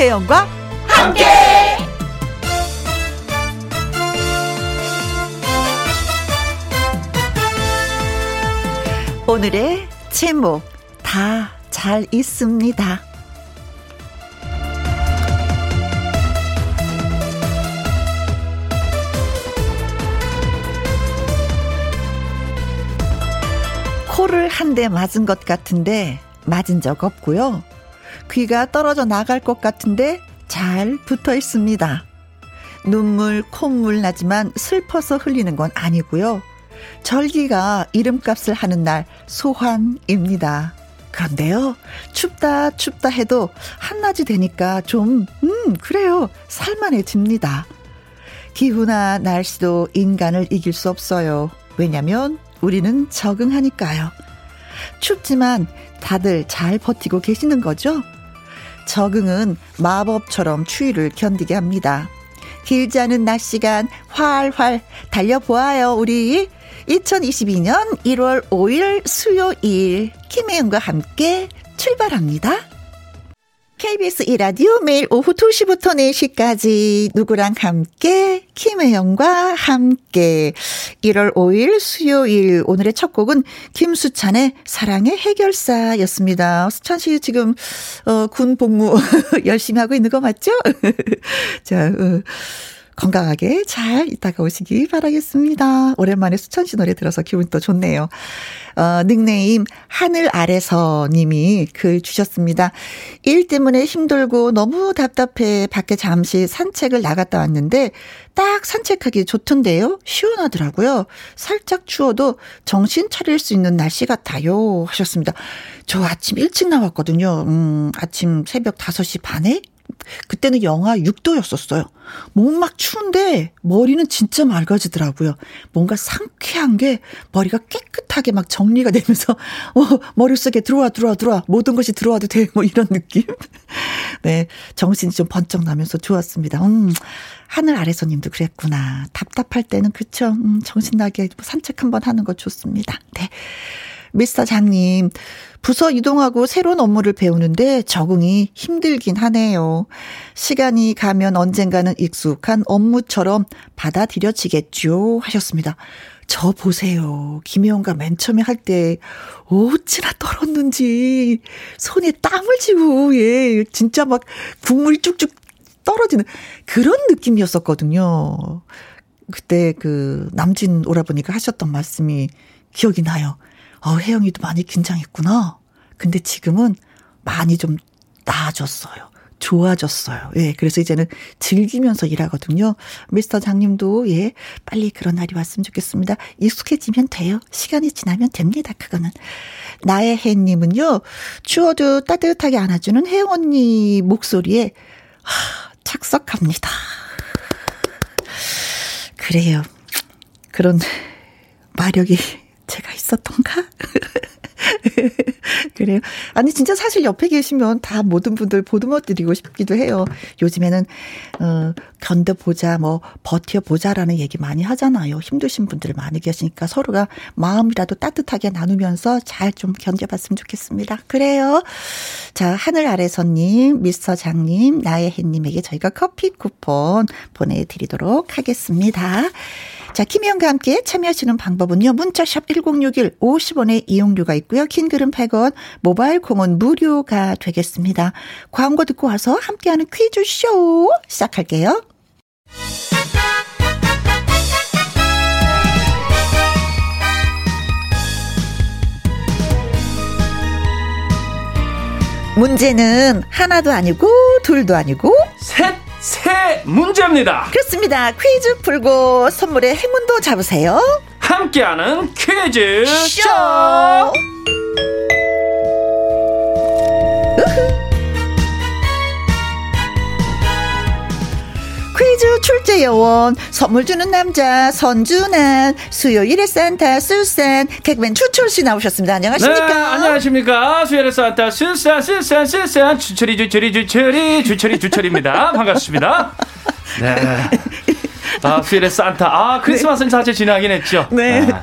김혜영과 함께. 오늘의 제목 다 잘 있습니다. 코를 한 대 맞은 것 같은데 맞은 적 없고요. 귀가 떨어져 나갈 것 같은데 잘 붙어 있습니다. 눈물, 콧물 나지만 슬퍼서 흘리는 건 아니고요. 절기가 이름값을 하는 날 소환입니다. 그런데요, 춥다, 춥다 해도 한낮이 되니까 좀, 음, 그래요. 살만해집니다. 기후나 날씨도 인간을 이길 수 없어요. 왜냐면 우리는 적응하니까요. 춥지만 다들 잘 버티고 계시는 거죠? 적응은 마법처럼 추위를 견디게 합니다. 길지 않은 낮 시간 활활 달려보아요, 우리. 2022년 1월 5일 수요일 김혜영과 함께 출발합니다. KBS 이라디오 매일 오후 2시부터 4시까지 누구랑 함께 김혜영과 함께 1월 5일 수요일 오늘의 첫 곡은 김수찬의 사랑의 해결사였습니다. 수찬 씨 지금 어, 군 복무 열심히 하고 있는 거 맞죠? 자, 어. 건강하게 잘 있다가 오시기 바라겠습니다. 오랜만에 수천 씨 노래 들어서 기분 또 좋네요. 어, 닉네임 하늘 아래서 님이 글 주셨습니다. 일 때문에 힘들고 너무 답답해 밖에 잠시 산책을 나갔다 왔는데 딱 산책하기 좋던데요. 시원하더라고요. 살짝 추워도 정신 차릴 수 있는 날씨 같아요. 하셨습니다. 저 아침 일찍 나왔거든요. 음, 아침 새벽 5시 반에 그때는 영하 6도였었어요. 몸 막 추운데 머리는 진짜 맑아지더라고요. 뭔가 상쾌한 게 머리가 깨끗하게 막 정리가 되면서 어, 머릿속에 들어와 들어와 들어와 모든 것이 들어와도 돼. 뭐 이런 느낌. 네. 정신이 좀 번쩍 나면서 좋았습니다. 음. 하늘 아래서 님도 그랬구나. 답답할 때는 그쵸. 음, 정신나게 산책 한번 하는 거 좋습니다. 네. 미스터 장님, 부서 이동하고 새로운 업무를 배우는데 적응이 힘들긴 하네요. 시간이 가면 언젠가는 익숙한 업무처럼 받아들여지겠죠. 하셨습니다. 저 보세요. 김혜원과 맨 처음에 할 때 어찌나 떨었는지 손에 땀을 쥐고 예 진짜 막 국물이 쭉쭉 떨어지는 그런 느낌이었었거든요. 그때 그 남진 오라버니가 하셨던 말씀이 기억이 나요. 어, 혜영이도 많이 긴장했구나. 근데 지금은 많이 좀 나아졌어요. 좋아졌어요. 예, 그래서 이제는 즐기면서 일하거든요. 미스터 장님도, 예, 빨리 그런 날이 왔으면 좋겠습니다. 익숙해지면 돼요. 시간이 지나면 됩니다, 그거는. 나의 혜님은요, 추워도 따뜻하게 안아주는 혜영 언니 목소리에, 하, 착석합니다. 그래요. 그런 마력이 제가 있었던가? 그래요. 아니, 진짜 사실 옆에 계시면 다 모든 분들 보듬어 드리고 싶기도 해요. 요즘에는, 어, 견뎌 보자, 뭐, 버텨 보자라는 얘기 많이 하잖아요. 힘드신 분들 많이 계시니까 서로가 마음이라도 따뜻하게 나누면서 잘 좀 견뎌 봤으면 좋겠습니다. 그래요. 자, 하늘 아래서 님, 미스터 장님, 나의 햇님에게 저희가 커피 쿠폰 보내 드리도록 하겠습니다. 자, 김희영과 함께 참여하시는 방법은요. 문자샵 1061 50원의 이용료가 있고 요. 긴 글은 100원, 모바일 콩은 무료가 되겠습니다. 광고 듣고 와서 함께하는 퀴즈쇼 시작할게요. 문제는 하나도 아니고 둘도 아니고 셋! 새 문제입니다. 그렇습니다. 퀴즈 풀고 선물의 행운도 잡으세요. 함께하는 퀴즈 쇼. 퀴즈 출제 여원 선물 주는 남자 선준한 수요일에 산타 수산 개그맨 추철 씨 나오셨습니다. 안녕하십니까? 네, 안녕하십니까? 수요일에 산타 수산 수산 수산 추철이 추철이 추철이 추철이 추철입니다. 반갑습니다. 네. 아, 수일의 산타. 아, 크리스마스는 네. 사실 지나긴 했죠. 네. 아.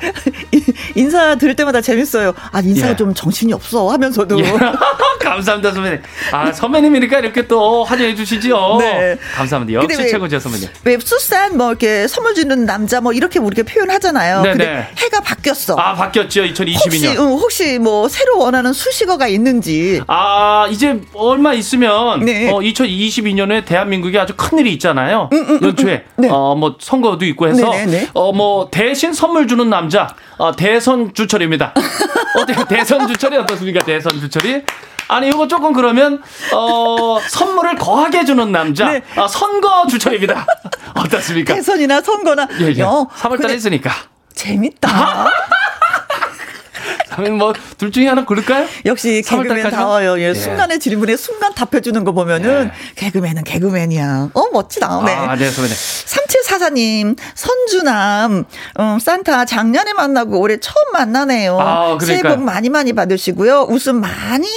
인사 들을 때마다 재밌어요. 아, 인사가 예. 좀 정신이 없어 하면서도. 예. 감사합니다, 선배님. 아, 선배님이니까 이렇게 또 환영해 주시죠. 네. 감사합니다. 역시 왜, 최고죠, 선배님. 왜 수산 뭐 이렇게 선물 주는 남자 뭐 이렇게 우리가 표현하잖아요. 네네. 근데 해가 바뀌었어. 아, 바뀌었죠. 2022년. 혹시, 응, 혹시 뭐 새로 원하는 수식어가 있는지. 아, 이제 얼마 있으면 네. 어, 2022년에 대한민국에 아주 큰 일이 있잖아요. 음, 음, 음, 음. 연초에 네. 어, 뭐 선거도 있고 해서 어, 뭐 대신 선물 주는 남자 어, 대선 주철입니다. 어때요? 대선 주철이 어떻습니까? 대선 주철이 아니 이거 조금 그러면 어 선물을 거하게 주는 남자 네. 어, 선거 주철입니다. 어떻습니까? 대선이나 선거나 예, 예. 3월달 했으니까 재밌다. 뭐둘 중에 하나 고를까요? 역시 개그맨 다워요. 예, 예. 순간의 질문에 순간 답해주는 거 보면은 예. 개그맨은 개그맨이야. 어 멋지다. 네. 아, 네, 선배님. 3744님, 선주남, 음, 산타 작년에 만나고 올해 처음 만나네요. 아, 새해 복 많이 많이 받으시고요. 웃음 많이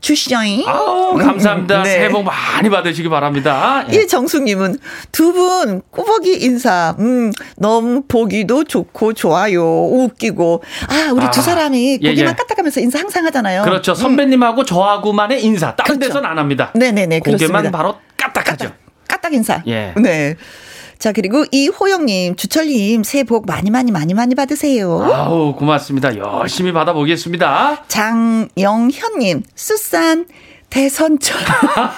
주시죠잉. 아우, 감사합니다. 음, 네. 새해 복 많이 받으시기 바랍니다. 예. 이정숙님은 두 분 꾸벅이 인사, 음, 너무 보기도 좋고 좋아요. 웃기고. 아, 우리 아, 두 사람이 예, 고기만 예. 까딱하면서 인사 항상 하잖아요. 그렇죠. 선배님하고 음. 저하고만의 인사. 다른 그렇죠. 데서는 안 합니다. 네네네. 고개만 그렇습니다. 바로 까딱하죠. 까딱, 까딱 인사. 예. 네. 자, 그리고 이호영님, 주철님, 새해 복 많이 많이 많이 많이 받으세요. 아우, 고맙습니다. 열심히 받아보겠습니다. 장영현님, 수산, 대선철.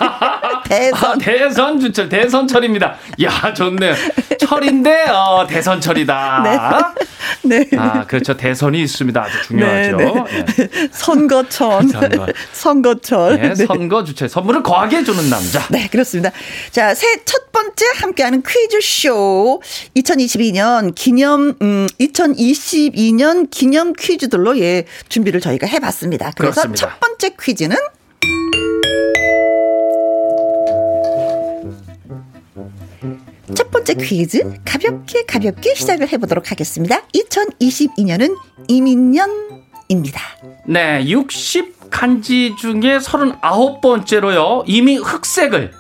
대선. 아, 대선 주철, 대선철입니다. 야, 좋네요. 철인데, 어, 대선철이다. 네. 네. 아, 그렇죠. 대선이 있습니다. 아주 중요하죠. 네, 네. 예. 선거천. 선거. 선거철. 네, 선거 주철. 선물을 거하게 해주는 남자. 네, 그렇습니다. 자, 새 첫 번째 함께하는 퀴즈쇼. 2022년 기념, 음, 2022년 기념 퀴즈들로 예, 준비를 저희가 해봤습니다. 그래서 그렇습니다. 첫 번째 퀴즈는 첫 번째 퀴즈 가볍게 가볍게 시작을 해보도록 하겠습니다. 2022년은 이민년입니다. 네, 60 간지 중에 39번째로요. 이미 흑색을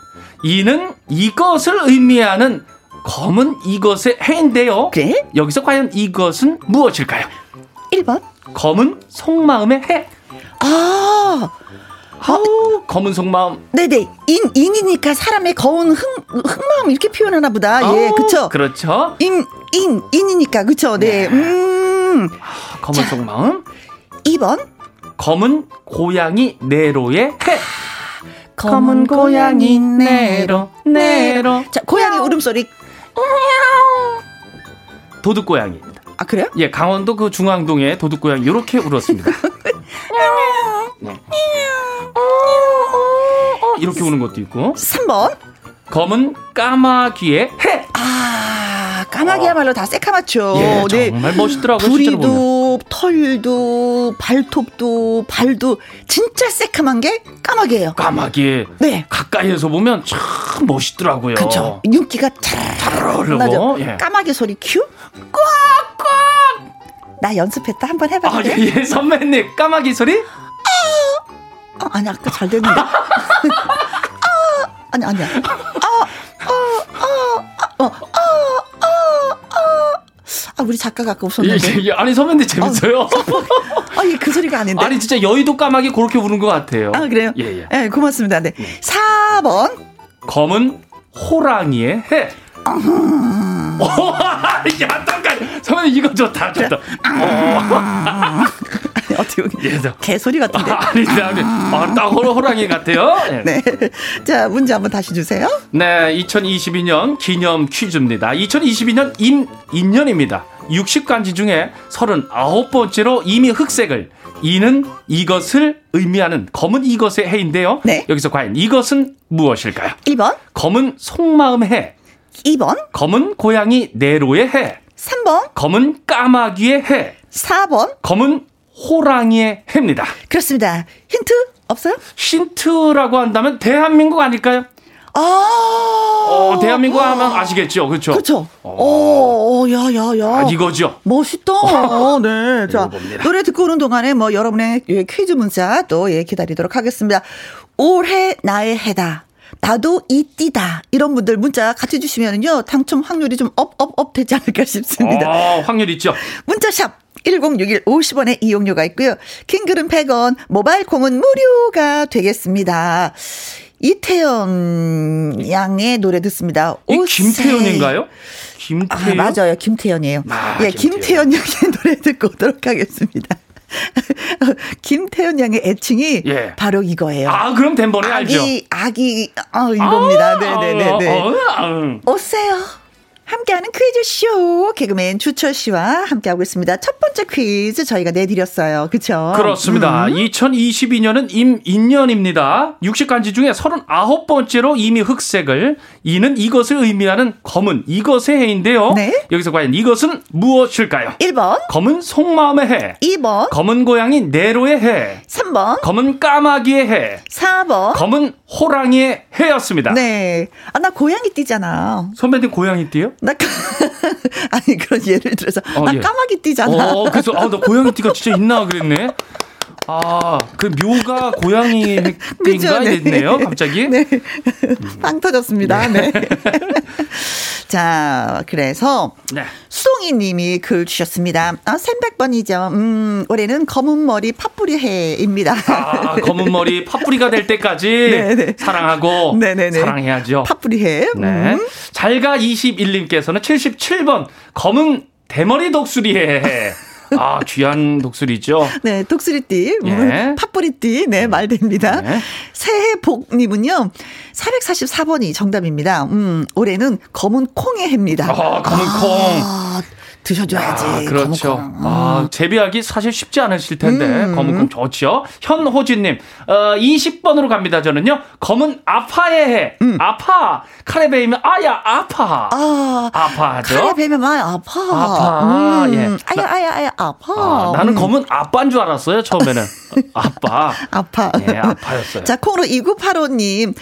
이는 이것을 의미하는 검은 이것의 해인데요. 그래? 여기서 과연 이것은 무엇일까요? 1번 검은 속마음의 해. 아, 아우 검은 속마음. 네네 인 인이니까 사람의 거운 흥 흥마음 이렇게 표현하나 보다. 예, 그쵸. 그렇죠. 인 인 인이니까 그쵸. 네. 네. 음. 아, 검은 자, 속마음. 2번 검은 고양이 네로의 해. 검은 고양이 네로 네로. 자 고양이 울음소리. 도둑 고양이입니다. 아 그래요? 예, 강원도 그 중앙동에 도둑 고양이 이렇게 울었습니다. 네. 이렇게 우는 것도 있고. 3번. 검은 까마귀의 해. 아, 까마귀야말로 어. 다 새카맣죠. 예, 네. 정말 멋있더라고요. 부리도, 털도, 발톱도, 발도 진짜 새카만 게 까마귀예요. 까마귀. 네. 가까이에서 보면 참 멋있더라고요. 그렇죠. 윤기가 잘 흐르고. 예. 까마귀 소리 큐. 꽉꽉. 나 연습했다. 한번 해봐. 아, 예, 예. 선배님 까마귀 소리? 어, 아니 아까 잘 됐는데. 아, 아니 아니야. 아, 아, 아, 어, 아, 아, 아. 아, 우리 작가가 아까 웃었는데. 예, 예, 아니, 선배님 재밌어요. 아, 아, 이그 소리가 아닌데. 아니, 진짜 여의도 까마귀 그렇게 부른 것 같아요. 아, 그래요? 예, 예. 예 고맙습니다. 네. 네. 4번. 검은 호랑이의 해. 야, 잠깐. 선배님, 이거 좋다, 좋다. 어. 어떻게 예, 개소리 같은데. 아, 아니, 아니, 아, 딱 호랑이 같아요. 네. 네. 자, 문제 한번 다시 주세요. 네, 2022년 기념 퀴즈입니다. 2022년 임, 인년입니다. 60간지 중에 39번째로 이미 흑색을 이는 이것을 의미하는 검은 이것의 해인데요. 네. 여기서 과연 이것은 무엇일까요? 1번. 검은 속마음 해. 2번. 검은 고양이 네로의 해. 3번. 검은 까마귀의 해. 4번. 검은 호랑이의 해입니다. 그렇습니다. 힌트 없어요? 힌트라고 한다면 대한민국 아닐까요? 아, 어, 대한민국 하면 아시겠죠, 그렇죠? 그렇죠. 어, 어, 야, 야, 야. 아, 이거죠. 멋있다. 어, 네. 자, 노래 듣고 오는 동안에 뭐 여러분의 퀴즈 문자 또 예, 기다리도록 하겠습니다. 올해 나의 해다. 나도 이띠다. 이런 분들 문자 같이 주시면요. 당첨 확률이 좀 up, up, up 되지 않을까 싶습니다. 어, 확률 있죠. 문자샵 1061 50원의 이용료가 있고요. 킹글은 100원, 모바일 콩은 무료가 되겠습니다. 이태연 양의 노래 듣습니다. 이 김태연인가요? 김태연? 아, 맞아요. 김태연이에요. 아, 예, 김태연. 김태연 양의 노래 듣고 오도록 하겠습니다. 김태현 양의 애칭이 예. 바로 이거예요. 아, 그럼 덴번에 알죠. 아기, 아기, 어, 이겁니다. 아, 네네네네. 어, 어, 어, 오세요. 함께하는 퀴즈쇼 개그맨 주철 씨와 함께하고 있습니다. 첫 번째 퀴즈 저희가 내드렸어요. 그렇죠? 그렇습니다. 음. 2022년은 임인년입니다. 60간지 중에 39번째로 이미 흑색을 이는 이것을 의미하는 검은 이것의 해인데요. 네? 여기서 과연 이것은 무엇일까요? 1번 검은 속마음의 해 2번 검은 고양이 네로의 해 3번 검은 까마귀의 해 4번 검은 호랑이의 해였습니다. 네. 아, 나 고양이 띠잖아. 선배님 고양이 띠요? 나 아니 그런 예를 들어서 어, 나 예. 까마귀 띠잖아. 어, 그래서 아, 나 고양이 띠가 진짜 있나 그랬네. 아, 그 묘가 고양이 띠인가 네. 됐네요, 갑자기. 네. 빵 터졌습니다. 네. 네. 자, 그래서 네. 수동이 님이 글 주셨습니다. 아, 300번이죠. 음, 올해는 검은 머리 팥뿌리 해입니다. 아, 검은 머리 팥뿌리가 될 때까지 네네. 네. 사랑하고 네네네. 사랑해야죠. 팥뿌리 해. 네. 음. 잘가 21님께서는 77번 검은 대머리 독수리 해. 아, 귀한 독수리죠? 네, 독수리띠, 예. 팥뿌리띠, 네, 말됩니다. 네. 새해복님은요, 444번이 정답입니다. 음, 올해는 검은 콩의 해입니다. 아, 검은 아, 콩. 드셔줘야지. 아, 그렇죠. 음. 아, 재배하기 사실 쉽지 않으실 텐데 음. 검은콩 좋죠. 현호진님 어, 20번으로 갑니다. 저는요 검은 아파의 해. 음. 아파 카레 베이면 아야 아파. 아 아파죠. 카레 베이면 아야 아파. 아파. 음. 예. 아야 아야 아야 아파. 아, 나는 음. 검은 아빠인 줄 알았어요 처음에는. 아빠. 아파. 예, 아파였어요. 자 콩으로 2985님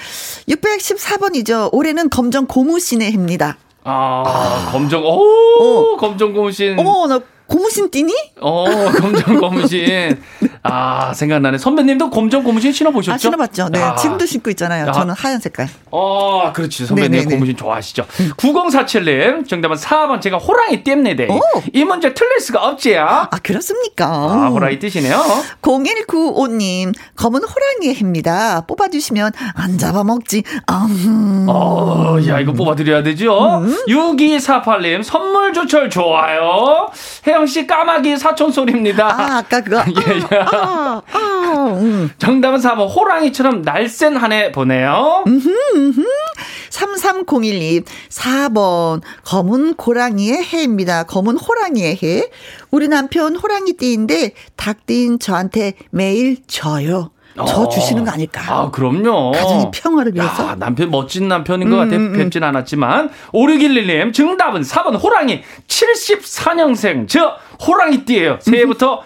614번이죠. 올해는 검정 고무신의 해입니다. 아, 아. 검정, 오, 어. 검정 고무신. 어머, 나 고무신 띠니? 어, 검정 고무신. 아, 생각나네. 선배님도 검정 고무신 신어보셨죠? 아, 신어봤죠. 네. 아. 지금도 신고 있잖아요. 아. 저는 하얀 색깔. 어, 그렇지. 선배님 네네네. 고무신 좋아하시죠. 9047님, 정답은 4번. 제가 호랑이 띠입니다. 이 문제 틀릴 수가 없지요. 아, 그렇습니까? 아, 호랑이 띠시네요. 0195님, 검은 호랑이의 해입니다. 뽑아주시면 안 잡아먹지. 음. 어, 야, 이거 뽑아드려야 되죠? 음. 6248님, 선물 조철 좋아요. 혜영 씨 까마귀 사촌 소리입니다. 아, 아까 그거. 예, 예. 아, 아, 음. 정답은 4번 호랑이처럼 날쌘 한 해 보내요. 3301님 4번 검은 고랑이의 해입니다. 검은 호랑이의 해. 우리 남편 호랑이띠인데 닭띠인 저한테 매일 져요. 저 어. 주시는 거 아닐까? 아, 그럼요. 가정의 평화를 위해서. 야, 남편 멋진 남편인 것 음, 같아요. 음, 음. 뵙진 않았지만. 5611님, 정답은 4번 호랑이 74년생. 저 호랑이띠예요. 새해부터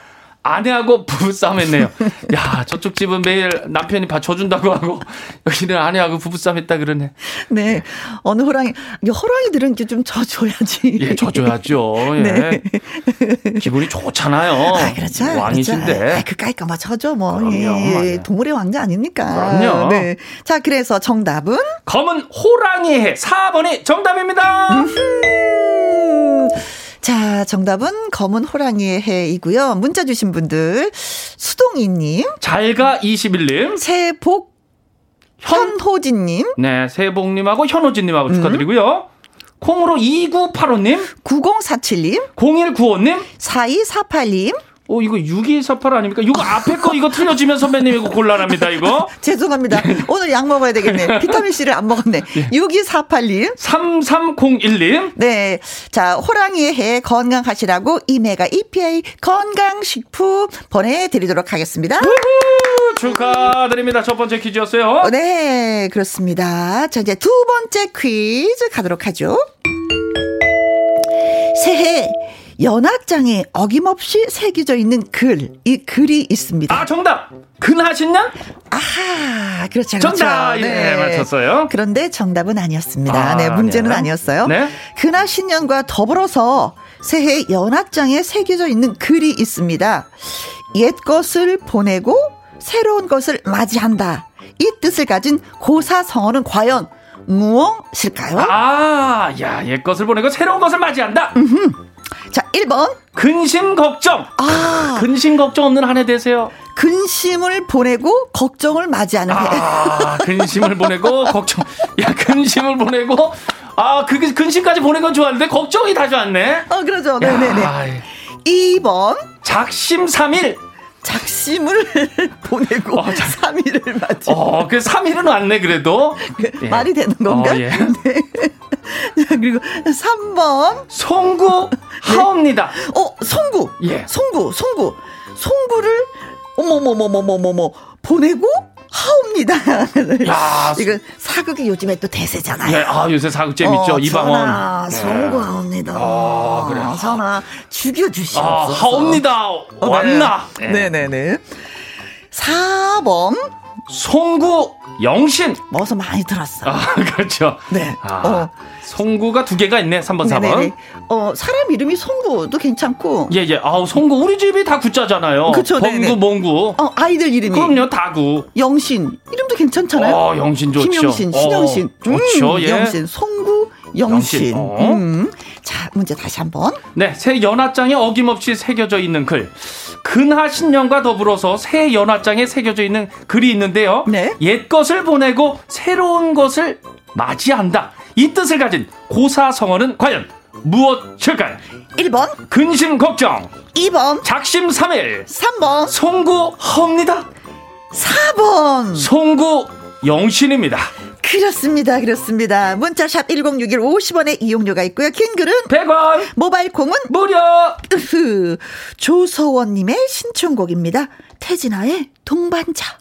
아내하고 부부싸움 했네요. 야, 저쪽 집은 매일 남편이 봐줘준다고 하고, 여기는 아내하고 부부싸움 했다 그러네. 네. 어느 호랑이, 호랑이들은 이렇게 좀 져줘야지. 예, 져줘야죠. 예. 네. 기분이 좋잖아요. 아, 그렇죠. 왕이신데. 그렇죠. 아, 그 까이까마 져줘, 뭐. 그럼요. 예, 동물의 왕자 아닙니까? 그럼요. 네. 자, 그래서 정답은? 검은 호랑이의 해 4번이 정답입니다. 자, 정답은 검은 호랑이의 해이고요. 문자 주신 분들 수동이님, 잘가 21님, 새해 복 현호진님, 네, 새해 복님하고 현호진님하고 음. 축하드리고요. 콩으로 2985님, 9047님, 0195님, 4248님, 어, 이거 6248 아닙니까? 이거 앞에 거 이거 틀려지면 선배님 이거 곤란합니다, 이거. 죄송합니다. 오늘 약 먹어야 되겠네. 비타민C를 안 먹었네. 예. 6248님. 3301님. 네. 자, 호랑이의 해 건강하시라고 이메가 EPA 건강식품 보내드리도록 하겠습니다. 우후, 축하드립니다. 첫 번째 퀴즈였어요. 네, 그렇습니다. 자, 이제 두 번째 퀴즈 가도록 하죠. 연합장에 어김없이 새겨져 있는 글, 이 글이 있습니다. 아, 정답! 근하신년? 아하, 그렇죠. 그렇죠. 정답! 예, 네. 맞췄어요. 그런데 정답은 아니었습니다. 아, 네, 문제는 아니야. 아니었어요. 네? 근하신년과 더불어서 새해 연합장에 새겨져 있는 글이 있습니다. 옛 것을 보내고 새로운 것을 맞이한다. 이 뜻을 가진 고사성어는 과연 무엇일까요? 아, 야, 옛 것을 보내고 새로운 것을 맞이한다. 음흠. 자, 1번. 근심 걱정. 아. 근심 걱정 없는 한 해 되세요. 근심을 보내고 걱정을 맞이하는 해. 아, 근심을 보내고 걱정. 야, 근심을 보내고 아, 그 근심까지 보낸 건 좋았는데 걱정이 다 좋았네. 어, 그러죠. 네, 네, 네. 2번. 작심 삼일. 작심을 보내고 어, 3일을 맞이. 어, 그 3일은 왔네, 그래도. 그, 예. 말이 되는 건가? 어, 예. 네. 그리고 3번. 송구 하옵니다. 네. 어, 송구. 예. 송구, 송구. 송구를 어머머머머머머머 보내고 하옵니다. 야, 이거 사극이 요즘에 또 대세잖아요. 네, 아 요새 사극 재밌죠. 어, 이방원. 전하 송구하옵니다. 아, 그래. 전하 죽여주시옵소서. 아, 하옵니다. 왔나? 네. 네, 네, 네. 4번 송구 영신. 어서 많이 들었어. 아, 그렇죠. 네. 아, 어. 송구가 두 개가 있네. 3번, 4번. 네네네. 어, 사람 이름이 송구도 괜찮고. 예, 예. 아우, 송구. 우리 집이 다 구자잖아요. 그쵸, 범구, 몽구. 어, 아이들 이름이. 그럼요, 다구. 영신. 이름도 괜찮잖아요. 어, 영신 좋죠. 김영신, 신영신. 어, 좋죠, 음, 예. 영신, 송구, 영신. 어. 음. 자, 문제 다시 한 번. 네, 새 연하장에 어김없이 새겨져 있는 글. 근하 신년과 더불어서 새 연하장에 새겨져 있는 글이 있는데요. 네. 옛 것을 보내고 새로운 것을 맞이한다. 이 뜻을 가진 고사성어는 과연 무엇일까요? 1번 근심 걱정 2번 작심 삼일 3번 송구합니다 4번 송구 영신입니다 그렇습니다. 그렇습니다. 문자샵 1061 50원의 이용료가 있고요. 긴 글은 100원. 모바일 콩은 무료. 으흐. 조서원님의 신청곡입니다. 태진아의 동반자.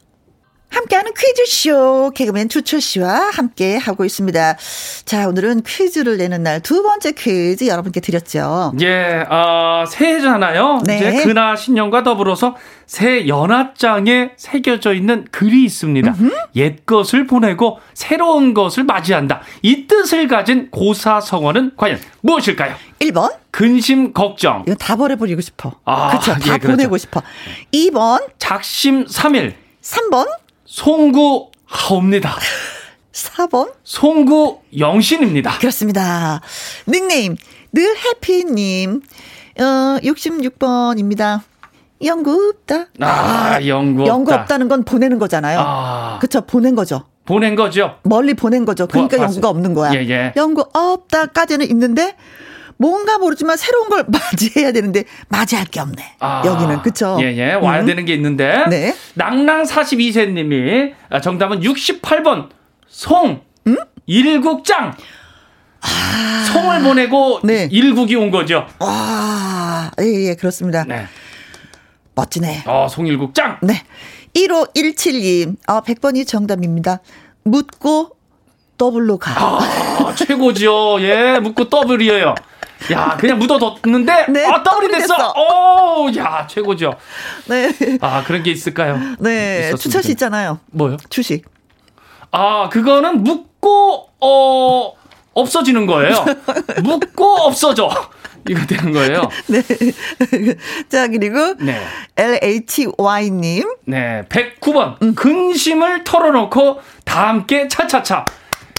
함께하는 퀴즈쇼 개그맨 주철 씨와 함께 하고 있습니다. 자, 오늘은 퀴즈를 내는 날 두 번째 퀴즈 여러분께 드렸죠. 예, 어, 새해잖아요. 네. 이제 근하 신년과 더불어서 새 연하장에 새겨져 있는 글이 있습니다. 음흠. 옛 것을 보내고 새로운 것을 맞이한다. 이 뜻을 가진 고사성어는 과연 무엇일까요? 1번. 근심 걱정. 이거 다 버려버리고 싶어. 아, 그렇죠. 다 예, 그렇죠. 보내고 싶어. 2번. 작심 삼일 3번. 송구 하옵니다. 4번? 송구 영신입니다. 그렇습니다. 닉네임, 늘 해피님, 어, 66번입니다. 연구 없다. 아, 연구 없다. 연구 없다는 건 보내는 거잖아요. 아. 그쵸, 보낸 거죠. 보낸 거죠. 멀리 보낸 거죠. 그러니까 뭐, 연구가 없는 거야. 예, 예. 연구 없다까지는 있는데, 뭔가 모르지만 새로운 걸 맞이해야 되는데 맞이할 게 없네. 아, 여기는 그쵸? 예예 예. 와야 음. 되는 게 있는데 네. 낭낭 42세님이 아, 정답은 68번 송 음? 일국장. 아. 송을 보내고 네. 일국이 온 거죠. 아, 예, 예, 그렇습니다. 네. 멋지네. 어, 송일국장. 네. 1517님, 아, 100번이 정답입니다. 묻고 더블로 가. 아, 최고죠. 예, 묻고 더블이에요. 야, 그냥 묻어뒀는데, 네, 아, 더블이 됐어. 됐어. 오, 야, 최고죠. 네. 아, 그런 게 있을까요? 네. 추천시 있잖아요. 뭐요? 주식. 아, 그거는 묻고, 어, 없어지는 거예요. 묻고 없어져. 이거 되는 거예요. 네. 자, 그리고 네. LHY님. 네. 109번. 음. 근심을 털어놓고 다 함께 차차차.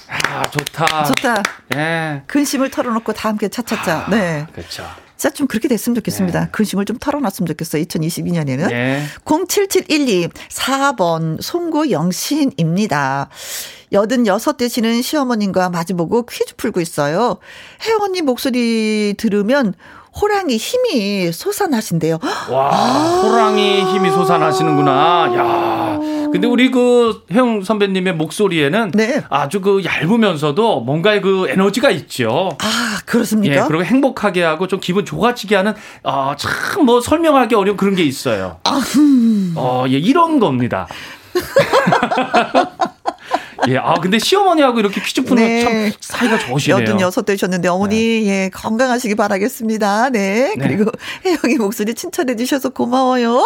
아, 좋다. 좋다. 예. 근심을 털어놓고 다 함께 차차차. 아, 네. 그렇죠. 진짜 좀 그렇게 됐으면 좋겠습니다. 네. 근심을 좀 털어놨으면 좋겠어요. 2022년에는. 네. 07712 4번 송구 영 신입니다. 86 되시는 시어머님과 마주보고 퀴즈 풀고 있어요. 혜원님 목소리 들으면 호랑이 힘이 솟아나신대요. 와, 아~ 호랑이 힘이 솟아나시는구나. 야. 근데 우리 그 혜영 선배님의 목소리에는 네. 아주 그 얇으면서도 뭔가 그 에너지가 있죠. 아, 그렇습니까? 예, 그리고 행복하게 하고 좀 기분 좋아지게 하는 어, 참뭐 설명하기 어려운 그런 게 있어요. 아, 음. 어, 예, 이런 겁니다. 예, 아 근데 시어머니하고 이렇게 퀴즈 푸는 네. 참 사이가 좋으시네요. 여든 여섯 되셨는데 어머니 네. 예 건강하시기 바라겠습니다. 네. 네. 그리고 혜영이 목소리 칭찬해 주셔서 고마워요.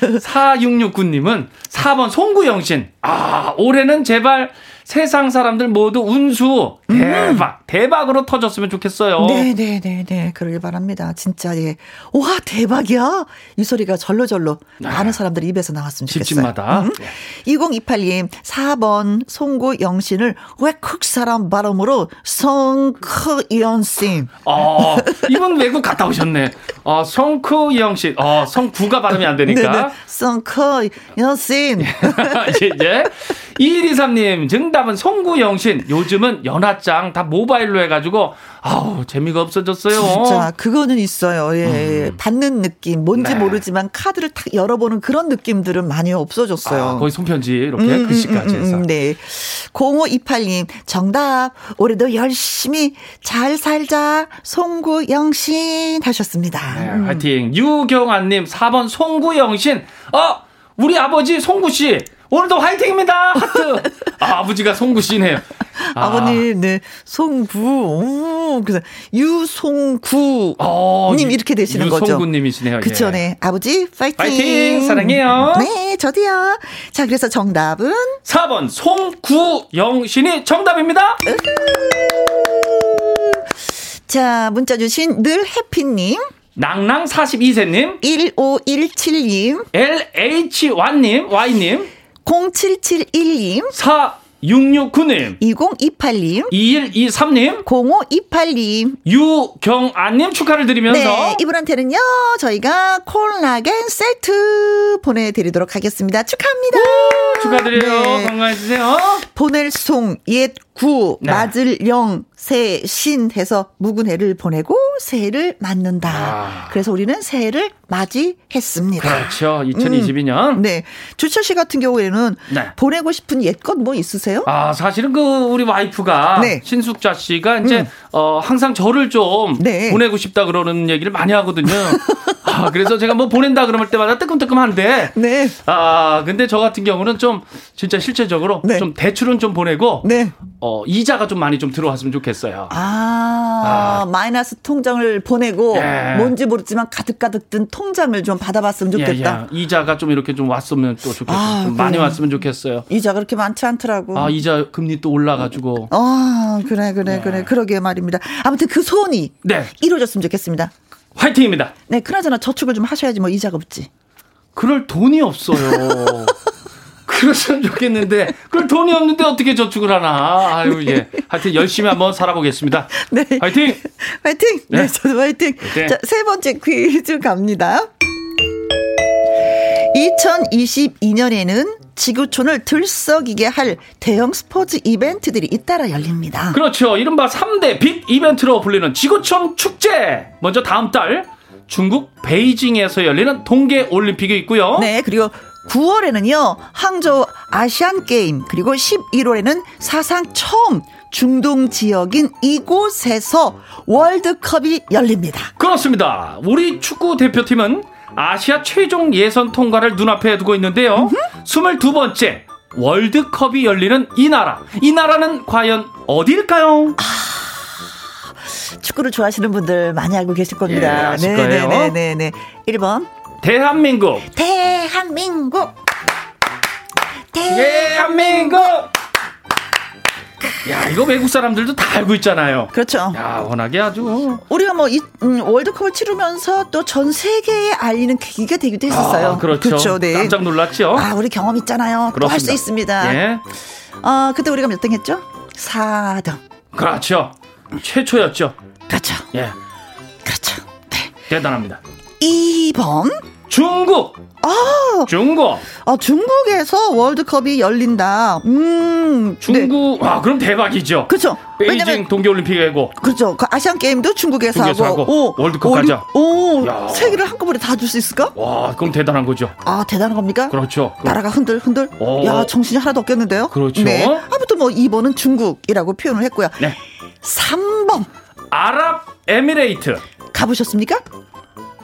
네. 4669님은 4번 송구영신. 아 올해는 제발 세상 사람들 모두 운수 대박 음. 대박으로 터졌으면 좋겠어요. 네네네네 네, 네. 그러길 바랍니다. 진짜 예. 와 대박이야 이 소리가 절로절로 네. 많은 사람들 입에서 나왔으면 좋겠어요. 집집마다. 음. 네. 2028님 4번 송구 영신을 외국 사람 발음으로 성크 이언신. 아 이분 외국 갔다 오셨네. 아 성크 이언신. 아 성구가 발음이 안 되니까. 성크 이언신. 예, 예. 2123님, 정답은 송구영신. 요즘은 연하장 다 모바일로 해가지고, 아우, 재미가 없어졌어요. 진짜, 그거는 있어요. 예. 음. 받는 느낌. 뭔지 네. 모르지만 카드를 탁 열어보는 그런 느낌들은 많이 없어졌어요. 아, 거의 손편지, 이렇게 음, 음 글씨까지 음, 해서. 음, 네. 0528님, 정답. 올해도 열심히 잘 살자. 송구영신 하셨습니다. 네, 화이팅. 유경아님, 4번 송구영신. 어! 우리 아버지 송구 씨. 오늘도 화이팅입니다. 하트. 아, 버지가 송구 씨네요. 아. 버님 네. 송구. 오, 그래서 유송구 어, 님 이렇게 되시는 유송구 거죠. 유송구 님이시네요. 그쵸, 예. 네. 아버지 파이팅. 파이팅. 사랑해요. 네, 저도요. 자, 그래서 정답은 4번 송구영 신이 정답입니다. 자, 문자 주신 늘 해피님. 낭낭 42세님, 1517님, LH1님, Y님, 0771님, 4669님, 2028님, 2123님, 0528님, 유경아님 축하를 드리면서 네, 이분한테는요, 저희가 콜라겐 세트 보내드리도록 하겠습니다. 축하합니다. 축하드려요. 네. 건강해주세요. 보낼 송, 옛, 구, 네. 맞을 영, 새, 신 해서 묵은 해를 보내고 새해를 맞는다. 아. 그래서 우리는 새해를 맞이했습니다. 그렇죠. 2022년. 음. 네. 주철 씨 같은 경우에는 네. 보내고 싶은 옛것 뭐 있으세요? 아, 사실은 그 우리 와이프가 네. 신숙자 씨가 이제 음. 어 항상 저를 좀 네. 보내고 싶다 그러는 얘기를 많이 하거든요. 아, 그래서 제가 뭐 보낸다 그럴 때마다 뜨끔뜨끔한데. 네. 아, 근데 저 같은 경우는 좀 진짜 실제적으로 네. 좀 대출은 좀 보내고 네. 어, 이자가 좀 많이 좀 들어왔으면 좋겠어요. 아, 아. 마이너스 통장을 보내고 예. 뭔지 모르지만 가득가득 든 통장을 좀 받아봤으면 좋겠다. 예, 예. 이자가 좀 이렇게 좀 왔으면 또 좋겠어요. 아, 좀 많이 왔으면 좋겠어요. 이자가 그렇게 많지 않더라고. 아, 이자 금리 또 올라가지고. 아, 그래, 그래, 네. 그래. 그러게 말입니다. 아무튼 그 소원이 네. 이루어졌으면 좋겠습니다. 화이팅입니다. 네, 그나저나 저축을 좀 하셔야지 뭐 이자가 없지. 그럴 돈이 없어요. 그랬으면 좋겠는데 그럴 돈이 없는데 어떻게 저축을 하나. 아유 예. 하여튼 열심히 한번 살아보겠습니다. 네. 화이팅. 화이팅. 네, 네 저도 화이팅. 화이팅. 자, 세 번째 퀴즈 갑니다. 2022년에는 지구촌을 들썩이게 할 대형 스포츠 이벤트들이 잇따라 열립니다. 그렇죠. 이른바 3대 빅 이벤트로 불리는 지구촌 축제. 먼저 다음 달 중국 베이징에서 열리는 동계 올림픽이 있고요. 네, 그리고 9월에는요, 항저우 아시안 게임, 그리고 11월에는 사상 처음 중동 지역인 이곳에서 월드컵이 열립니다. 그렇습니다. 우리 축구 대표팀은 아시아 최종 예선 통과를 눈앞에 두고 있는데요. 음흠. 22번째 월드컵이 열리는 이 나라. 이 나라는 과연 어디일까요? 아, 축구를 좋아하시는 분들 많이 알고 계실 겁니다. 예, 네네네네. 1번. 대한민국. 대한민국. 대한민국. 야, 이거 외국 사람들도 다 알고 있잖아요. 그렇죠. 야, 워낙에 아주. 우리가 뭐, 이, 음, 월드컵을 치르면서 또 전 세계에 알리는 계기가 되기도 했었어요. 아, 그렇죠. 그렇죠. 네. 깜짝 놀랐죠. 아, 우리 경험 있잖아요. 또 할 수 있습니다. 예. 어, 그때 우리가 몇 등 했죠? 4등. 그렇죠. 최초였죠. 그렇죠. 예. 그렇죠. 네. 대단합니다. 2번. 중국. 아, 중국. 아, 중국에서 월드컵이 열린다. 음, 중국. 네. 아, 그럼 대박이죠. 그렇죠. 베이징 동계올림픽이고. 그렇죠. 그 아시안 게임도 중국에서, 중국에서 하고, 하고. 오, 월드컵 월드, 가자. 오, 야. 세 개를 한꺼번에 다 줄 수 있을까? 와, 그럼 대단한 거죠. 아, 대단한 겁니까? 그렇죠. 나라가 흔들 흔들. 오. 야, 정신이 하나도 없겠는데요. 그렇죠. 네. 아무튼 뭐 2번은 중국이라고 표현을 했고요. 네. 3번. 아랍에미레이트. 가보셨습니까?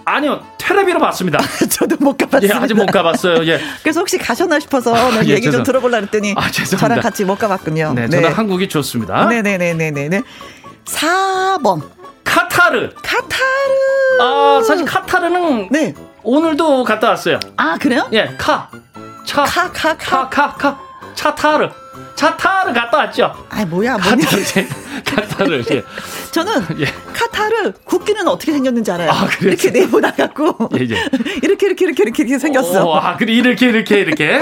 아니요, 테레비로 봤습니다. 저도 못 가봤어요. 예, 아직 못 가봤어요. 예. 그래서 혹시 가셨나 싶어서 아, 예, 얘기 좀 들어보려 했더니 아, 저랑 같이 못 가봤군요. 네, 저는 네. 한국이 좋습니다. 네네네네네. 4번. 카타르. 카타르. 아, 사실 카타르는 네. 오늘도 갔다 왔어요. 아, 그래요? 예, 카. 차. 카, 카, 카. 카, 카, 카. 차타르. 카타르 갔다 왔죠. 아 뭐야 뭐냐. 카타르. 예. 저는 예. 카타르 국기는 어떻게 생겼는지 알아요. 아, 이렇게 네모나 갖고 예, 예. 이렇게 이렇게 이렇게 이렇게 생겼어. 오, 아 그래 이렇게 이렇게 이렇게.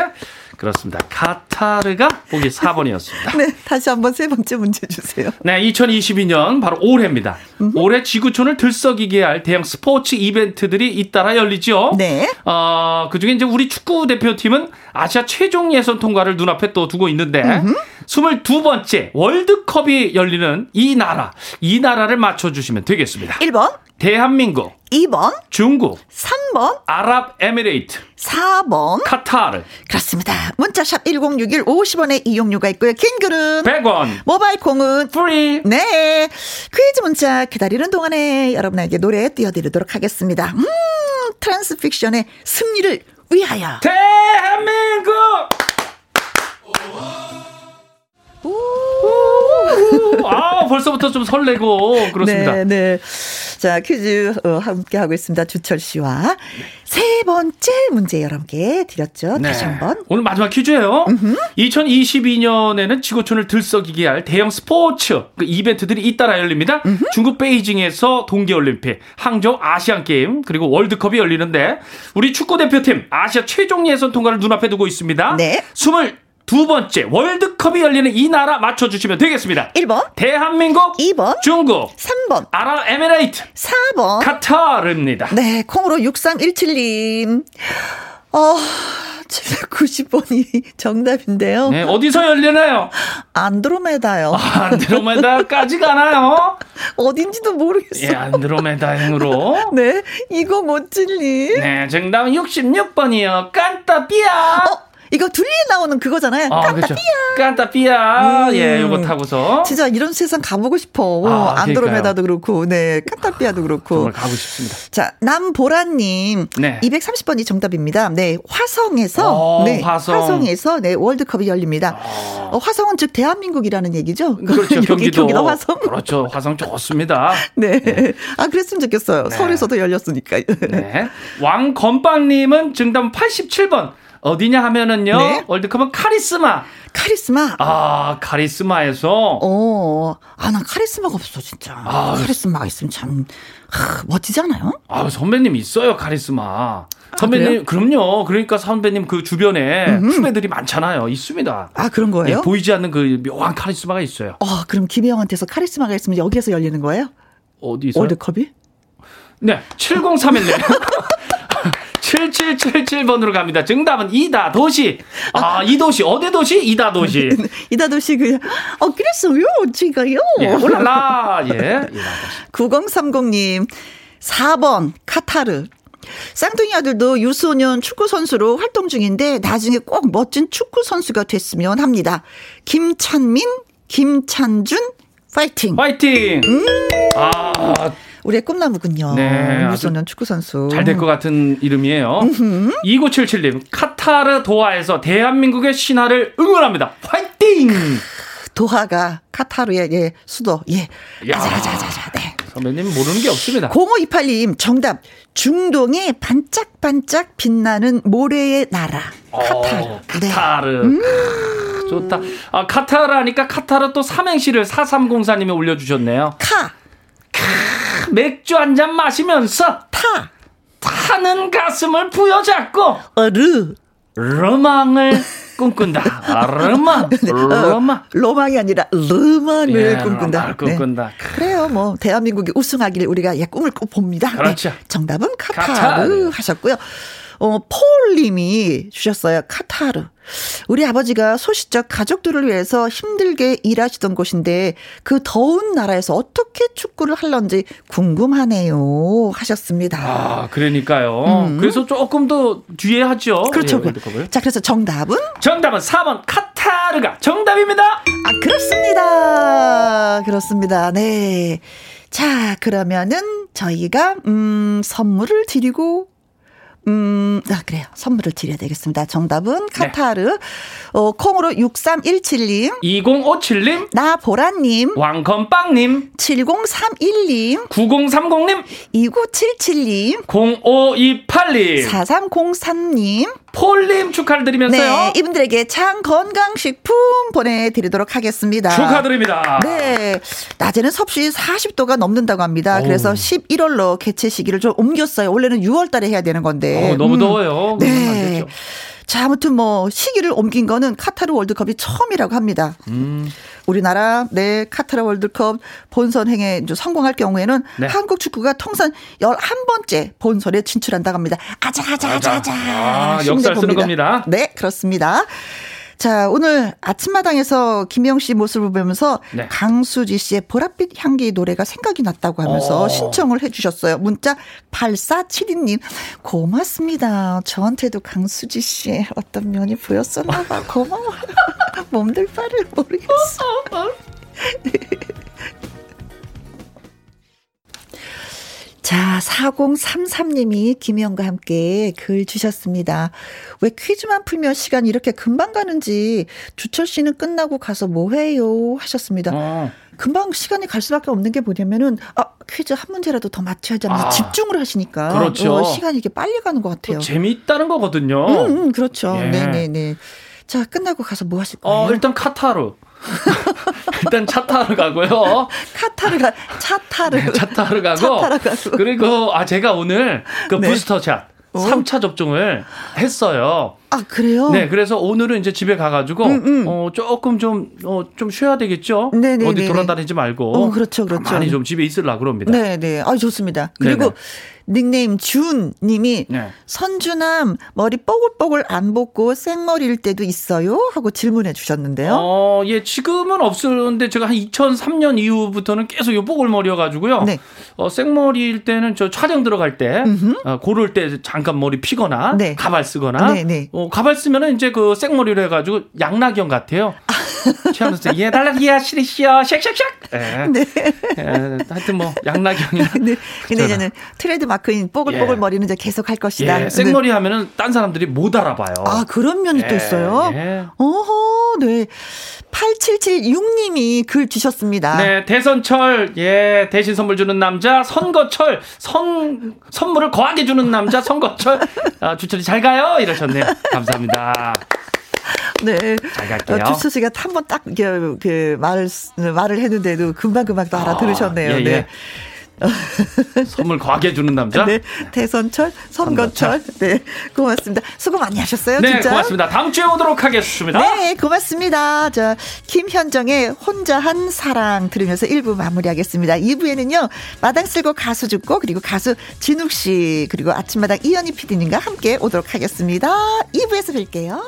그렇습니다. 카타르가 보기 4번이었습니다. 네, 다시 한번 세 번째 문제 주세요. 네, 2022년 바로 올해입니다. 음흠. 올해 지구촌을 들썩이게 할 대형 스포츠 이벤트들이 잇따라 열리죠. 네. 어, 그중에 이제 우리 축구 대표팀은 아시아 최종 예선 통과를 눈앞에 또 두고 있는데 음흠. 22번째 월드컵이 열리는 이 나라, 이 나라를 맞춰 주시면 되겠습니다. 1번. 대한민국. 2번. 중국. 3번. 아랍에미레이트. 4번. 카타르. 그렇습니다. 문자샵 1061 50원의 이용료가 있고요. 긴 글은 100원. 모바일 콩은 free. 네. 퀴즈 문자 기다리는 동안에 여러분에게 노래 띄워드리도록 하겠습니다. 음 트랜스픽션의 승리를 위하여 대한민국 아, 벌써부터 좀 설레고 그렇습니다. 네, 네. 자, 퀴즈 어, 함께 하고 있습니다. 주철 씨와 세 번째 문제 여러분께 드렸죠. 네. 다시 한번. 오늘 마지막 퀴즈예요. 음흠. 2022년에는 지구촌을 들썩이게 할 대형 스포츠 그 이벤트들이 잇따라 열립니다. 음흠. 중국 베이징에서 동계올림픽, 항저우 아시안 게임, 그리고 월드컵이 열리는데 우리 축구 대표팀 아시아 최종 예선 통과를 눈앞에 두고 있습니다. 네. 20 두 번째 월드컵이 열리는 이 나라 맞춰주시면 되겠습니다. 1번 대한민국 2번 중국 3번 아랍에미레이트 4번 카타르입니다. 네 콩으로 6317님 어... 790번이 정답인데요. 네, 어디서 열리나요? 안드로메다요. 아, 안드로메다까지 가나요? 어딘지도 모르겠어요. 예, 안드로메다 행으로. 네, 이거 못 질리. 네, 정답은 66번이요. 깐따삐아. 어? 이거 둘리에 나오는 그거잖아요. 아, 깐따삐아. 그렇죠. 깐따삐아. 음. 예, 요거 타고서. 진짜 이런 세상 가보고 싶어. 아, 안드로메다도 그렇고, 네, 깐따삐아도 그렇고. 정말 가고 싶습니다. 자, 남보라님. 네. 230번이 정답입니다. 네, 화성에서. 어, 네, 화성. 에서 네, 월드컵이 열립니다. 어. 어, 화성은 즉 대한민국이라는 얘기죠. 그렇죠. 경기도. 경기도 화성. 그렇죠. 화성 좋습니다. 네. 네. 아, 그랬으면 좋겠어요. 네. 서울에서도 열렸으니까. 네. 왕건빵님은 정답 87번. 어디냐 하면은요. 네? 월드컵은 카리스마. 카리스마. 아, 카리스마에서. 어. 아, 난 카리스마가 없어, 진짜. 아, 카리스마가 있으면 참, 하, 멋지지 않아요? 아, 선배님 있어요, 카리스마. 아, 선배님, 아, 그럼요. 그러니까 선배님 그 주변에 음흠. 후배들이 많잖아요. 있습니다. 아, 그런 거예요? 예, 보이지 않는 그 묘한 카리스마가 있어요. 어, 그럼 김혜영한테서 카리스마가 있으면 여기에서 열리는 거예요? 어디서? 월드컵이? 네, 7031님. 7777번으로 갑니다. 정답은 이다 도시. 아, 이 도시. 어디 도시? 이다 도시. 이다 도시 그 어, 그랬어요. 제가요. 예, 올라라. 예. 9030님. 4번 카타르. 쌍둥이 아들도 유소년 축구 선수로 활동 중인데 나중에 꼭 멋진 축구 선수가 됐으면 합니다. 김찬민, 김찬준, 파이팅. 파이팅. 음. 아, 우리의 꿈나무군요. 네. 유소년 축구 선수. 잘 될 것 같은 이름이에요. 2977님, 카타르 도하에서 대한민국의 신화를 응원합니다. 화이팅! 도하가 카타르의 예, 수도. 예. 자자자자자. 네. 선배님 모르는 게 없습니다. 0528님 정답. 중동의 반짝반짝 빛나는 모래의 나라. 카타르. 어, 카타르. 네. 음. 좋다. 아, 카타르 하니까 카타르 또 삼행시를 4304님이 올려주셨네요. 카. 맥주 한 잔 마시면서 타 타는 가슴을 부여잡고 어르 로망을 꿈꾼다. 아, 로망, 네. 로망. 어, 로망이 아니라 로망을 예, 꿈꾼다. 꿈꾼다. 네. 그래요, 뭐 대한민국이 우승하기를 우리가 예, 꿈을 봅니다. 그렇죠. 네. 정답은 카타르, 카타르 하셨고요. 어, 폴님이 주셨어요. 카타르. 우리 아버지가 소시적 가족들을 위해서 힘들게 일하시던 곳인데 그 더운 나라에서 어떻게 축구를 할런지 궁금하네요. 하셨습니다. 아, 그러니까요. 음. 그래서 조금 더 뒤에 하죠. 그렇죠. 예, 자, 그래서 정답은? 정답은 4번 카타르가 정답입니다. 아, 그렇습니다. 그렇습니다. 네. 자, 그러면은 저희가 음 선물을 드리고 음, 아, 그래요. 선물을 드려야 되겠습니다. 정답은 네. 카타르. 네. 어, 콩으로 6317님. 2057님. 나보라님. 왕건빵님. 7031님. 9030님. 2977님. 0528님. 4303님. 폴님 축하를 드리면서요. 네, 이분들에게 장 건강식품 보내드리도록 하겠습니다. 축하드립니다. 네, 낮에는 섭씨 40도가 넘는다고 합니다. 오. 그래서 11월로 개최 시기를 좀 옮겼어요. 원래는 6월달에 해야 되는 건데. 어, 너무 음. 더워요. 네. 자, 아무튼 뭐 시기를 옮긴 거는 카타르 월드컵이 처음이라고 합니다. 음. 우리나라 내 카타르 월드컵 본선 행에 성공할 경우에는 네. 한국 축구가 통산 11번째 본선에 진출한다고 합니다. 아자아자아자아자. 아, 역사를 쓰는 겁니다. 네, 그렇습니다. 자, 오늘 아침마당에서 김영 씨 모습을 보면서 네. 강수지 씨의 보랏빛 향기 노래가 생각이 났다고 하면서 오. 어. 신청을 해 주셨어요. 문자 8472님, 고맙습니다. 저한테도 강수지 씨의 어떤 면이 보였었나 봐. 고마워. 몸들 바를 모르겠어. 자, 4033님이 김영과 함께 글 주셨습니다. 왜 퀴즈만 풀면 시간이 이렇게 금방 가는지 주철 씨는 끝나고 가서 뭐 해요? 하셨습니다. 어. 금방 시간이 갈 수밖에 없는 게 뭐냐면은 아 퀴즈 한 문제라도 더 맞춰야지 하면서 아, 집중을 하시니까 그렇죠. 어, 시간이 이게 빨리 가는 것 같아요. 재미있다는 거거든요. 음, 음 그렇죠. 예. 네네네. 자 끝나고 가서 뭐 하실 거예요? 어, 일단 카타르. 일단 차 타러 가고요. 카타르 가, 차 타르. 네, 차 타러 가고. 차 타러 가고. 그리고, 아, 제가 오늘 그 네. 부스터 샷. 어? 3차 접종을 했어요. 아, 그래요? 네, 그래서 오늘은 이제 집에 가가지고, 음, 음. 어, 조금 좀, 어, 좀 쉬어야 되겠죠? 네네. 어디 돌아다니지 말고. 어, 그렇죠, 그렇죠. 많이 좀 집에 있으려 그럽니다. 네네. 아, 좋습니다. 그리고 네네. 닉네임 준 님이 네. 선주남 머리 뽀글뽀글 안 볶고 생머리일 때도 있어요? 하고 질문해 주셨는데요. 어, 예, 지금은 없었는데 제가 한 2003년 이후부터는 계속 요 뽀글머리여 가지고요. 네. 어, 생머리일 때는 저 촬영 들어갈 때 어, 고를 때 잠깐 머리 피거나 네. 가발 쓰거나 네, 네. 어, 가발 쓰면은 이제 그 생머리로 해 가지고 양락형 같아요. 아. 최현우 씨, 예, 달라기야, 시리시여, 쉑쉑쉑. 예. 네. 예, 하여튼 뭐, 양락형이나. 네. 근데 이제는 트레이드 마크인 뽀글뽀글 예. 머리는 이제 계속 할 것이다. 예, 생머리 네. 하면은 딴 사람들이 못 알아봐요. 아, 그런 면이 예. 또 있어요? 예. 어허, 네. 8776님이 글 주셨습니다. 네, 대선철, 예, 대신 선물 주는 남자, 선거철, 선, 선물을 거하게 주는 남자, 선거철, 아, 주철이 잘 가요? 이러셨네요. 감사합니다. 네. 잘 갈게요. 어, 주수 씨가 한 번 딱, 그, 그, 말, 말을 했는데도 금방금방 또 알아들으셨네요. 아, 예, 예. 네. 선물 과하게 주는 남자. 네. 대선철, 선거철. 네. 고맙습니다. 수고 많이 하셨어요. 네, 진짜. 고맙습니다. 다음 주에 오도록 하겠습니다. 네, 고맙습니다. 자, 김현정의 혼자 한 사랑 들으면서 1부 마무리하겠습니다. 2부에는요, 마당 쓸고 가수 죽고, 그리고 가수 진욱 씨, 그리고 아침마당 이현희 PD님과 함께 오도록 하겠습니다. 2부에서 뵐게요.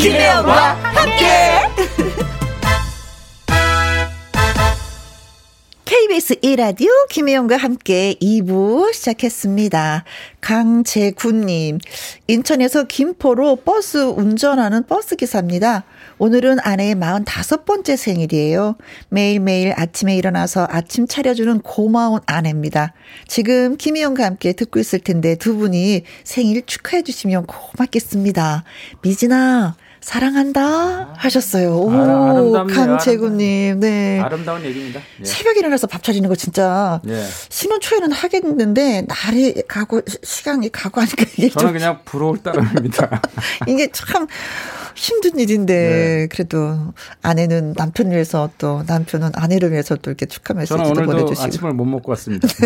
김혜영과 함께. KBS 1라디오 김혜영과 함께 2부 시작했습니다. 강재군님, 인천에서 김포로 버스 운전하는 버스 기사입니다. 오늘은 아내의 45번째 생일이에요. 매일매일 아침에 일어나서 아침 차려주는 고마운 아내입니다. 지금 김희영과 함께 듣고 있을 텐데 두 분이 생일 축하해 주시면 고맙겠습니다. 미진아, 사랑한다 하셨어요. 오, 아, 강재구님, 네. 아름다운 얘기입니다. 예. 새벽에 일어나서 밥 차리는 거 진짜 예. 신혼 초에는 하겠는데 날이 가고 시간이 가고 하니까 이게 저는 그냥 부러울 따름입니다. 이게 참 힘든 일인데 네. 그래도 아내는 남편을 위해서 또 남편은 아내를 위해서 또 이렇게 축하 메시지도 보내주시고 아침을 못 먹고 왔습니다.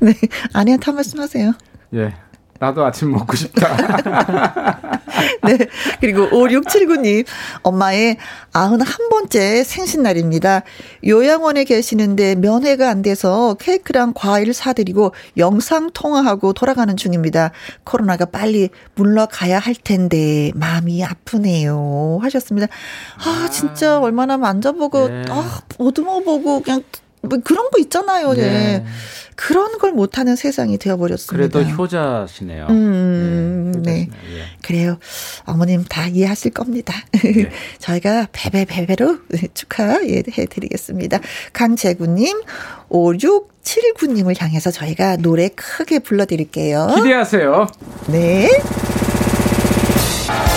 네, 아내한테 한 말씀 하세요. 예. 나도 아침 먹고 싶다. 네. 그리고 5679님, 엄마의 91번째 생신날입니다. 요양원에 계시는데 면회가 안 돼서 케이크랑 과일 사드리고 영상통화하고 돌아가는 중입니다. 코로나가 빨리 물러가야 할 텐데, 마음이 아프네요. 하셨습니다. 아, 진짜 얼마나 만져보고, 네. 아, 보듬어보고, 그냥, 뭐 그런 거 있잖아요. 네. 네. 그런 걸 못하는 세상이 되어버렸습니다. 그래도 효자시네요. 음, 네. 네. 예. 그래요. 어머님 다 이해하실 겁니다. 네. 저희가 배배배배로 축하해 드리겠습니다. 강재구님, 5679님을 향해서 저희가 노래 크게 불러드릴게요. 기대하세요. 네.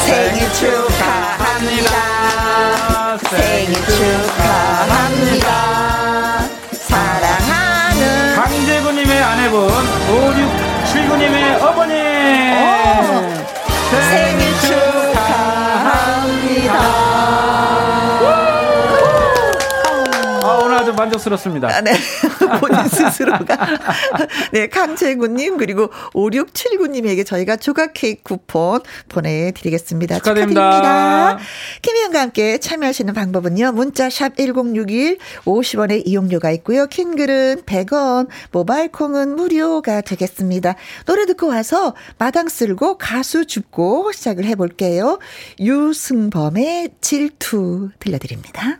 생일 축하합니다. 생일 축하합니다. 만족스럽습니다. 아, 네. 본인 스스로가. 네, 강재구님, 그리고 5679님에게 저희가 조각 케이크 쿠폰 보내드리겠습니다. 축하드립니다. 축하드립니다. 김희영과 함께 참여하시는 방법은요. 문자샵 1061 50원의 이용료가 있고요. 킹글은 100원, 모바일 콩은 무료가 되겠습니다. 노래 듣고 와서 마당 쓸고 가수 줍고 시작을 해볼게요. 유승범의 질투 들려드립니다.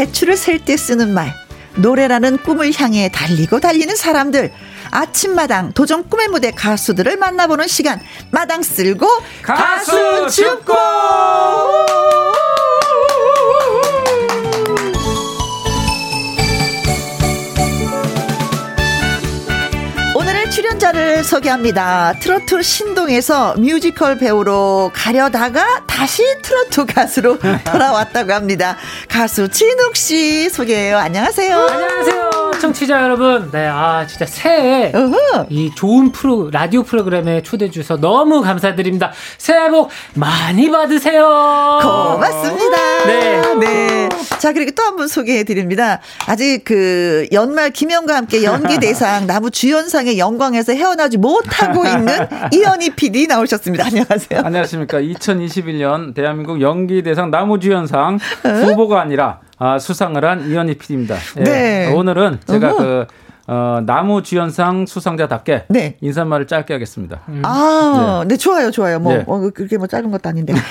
배추를 셀 때 쓰는 말. 노래라는 꿈을 향해 달리고 달리는 사람들. 아침마당 도전 꿈의 무대 가수들을 만나보는 시간. 마당 쓸고 가수 죽고! 소개합니다. 트로트 신동에서 뮤지컬 배우로 가려다가 다시 트로트 가수로 돌아왔다고 합니다. 가수 진욱 씨 소개해요. 안녕하세요. 안녕하세요. 청취자 여러분. 네, 아, 진짜 새해 이 좋은 프로, 라디오 프로그램에 초대해 주셔서 너무 감사드립니다. 새해 복 많이 받으세요. 고맙습니다. 네. 네. 자, 그리고 또 한 분 소개해 드립니다. 아직 그 연말 김영과 함께 연기 대상 나무 주연상의 영광에서 헤어나지 못하고 있는 이현희 PD 나오셨습니다. 안녕하세요. 안녕하십니까. 2021년 대한민국 연기대상 나무주연상 후보가 아니라 아, 수상을 한 이현희 PD입니다. 예. 네. 오늘은 제가 어허. 그 어, 나무 주연상 수상자답게 네. 인사말을 짧게 하겠습니다. 음. 아, 네. 네. 좋아요, 좋아요. 뭐, 네. 어, 그렇게 뭐 짧은 것도 아닌데.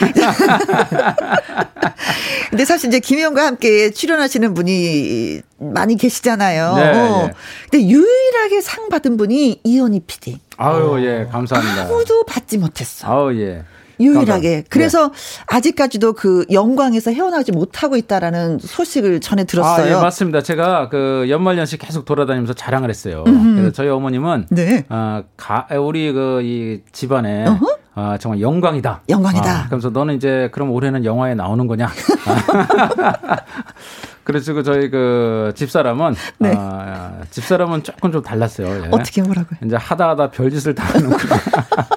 근데 사실 이제 김희영과 함께 출연하시는 분이 많이 계시잖아요. 네, 어. 네. 근데 유일하게 상 받은 분이 이현희 PD. 아유, 예, 감사합니다. 아무도 받지 못했어. 아유, 예. 유일하게. 네. 그래서 네. 아직까지도 그 영광에서 헤어나지 못하고 있다라는 소식을 전해 들었어요. 아, 예, 맞습니다. 제가 그 연말 연시 계속 돌아다니면서 자랑을 했어요. 음흠. 그래서 저희 어머님은 네. 아, 가, 우리 그 이 집안에 아, 정말 영광이다. 영광이다. 아, 그래서 너는 이제 그럼 올해는 영화에 나오는 거냐? 그래서 그 저희 그 집사람은 네. 아, 집사람은 조금 좀 달랐어요. 예. 어떻게 뭐라고요? 이제 하다 하다 별짓을 다 하는구나. 어,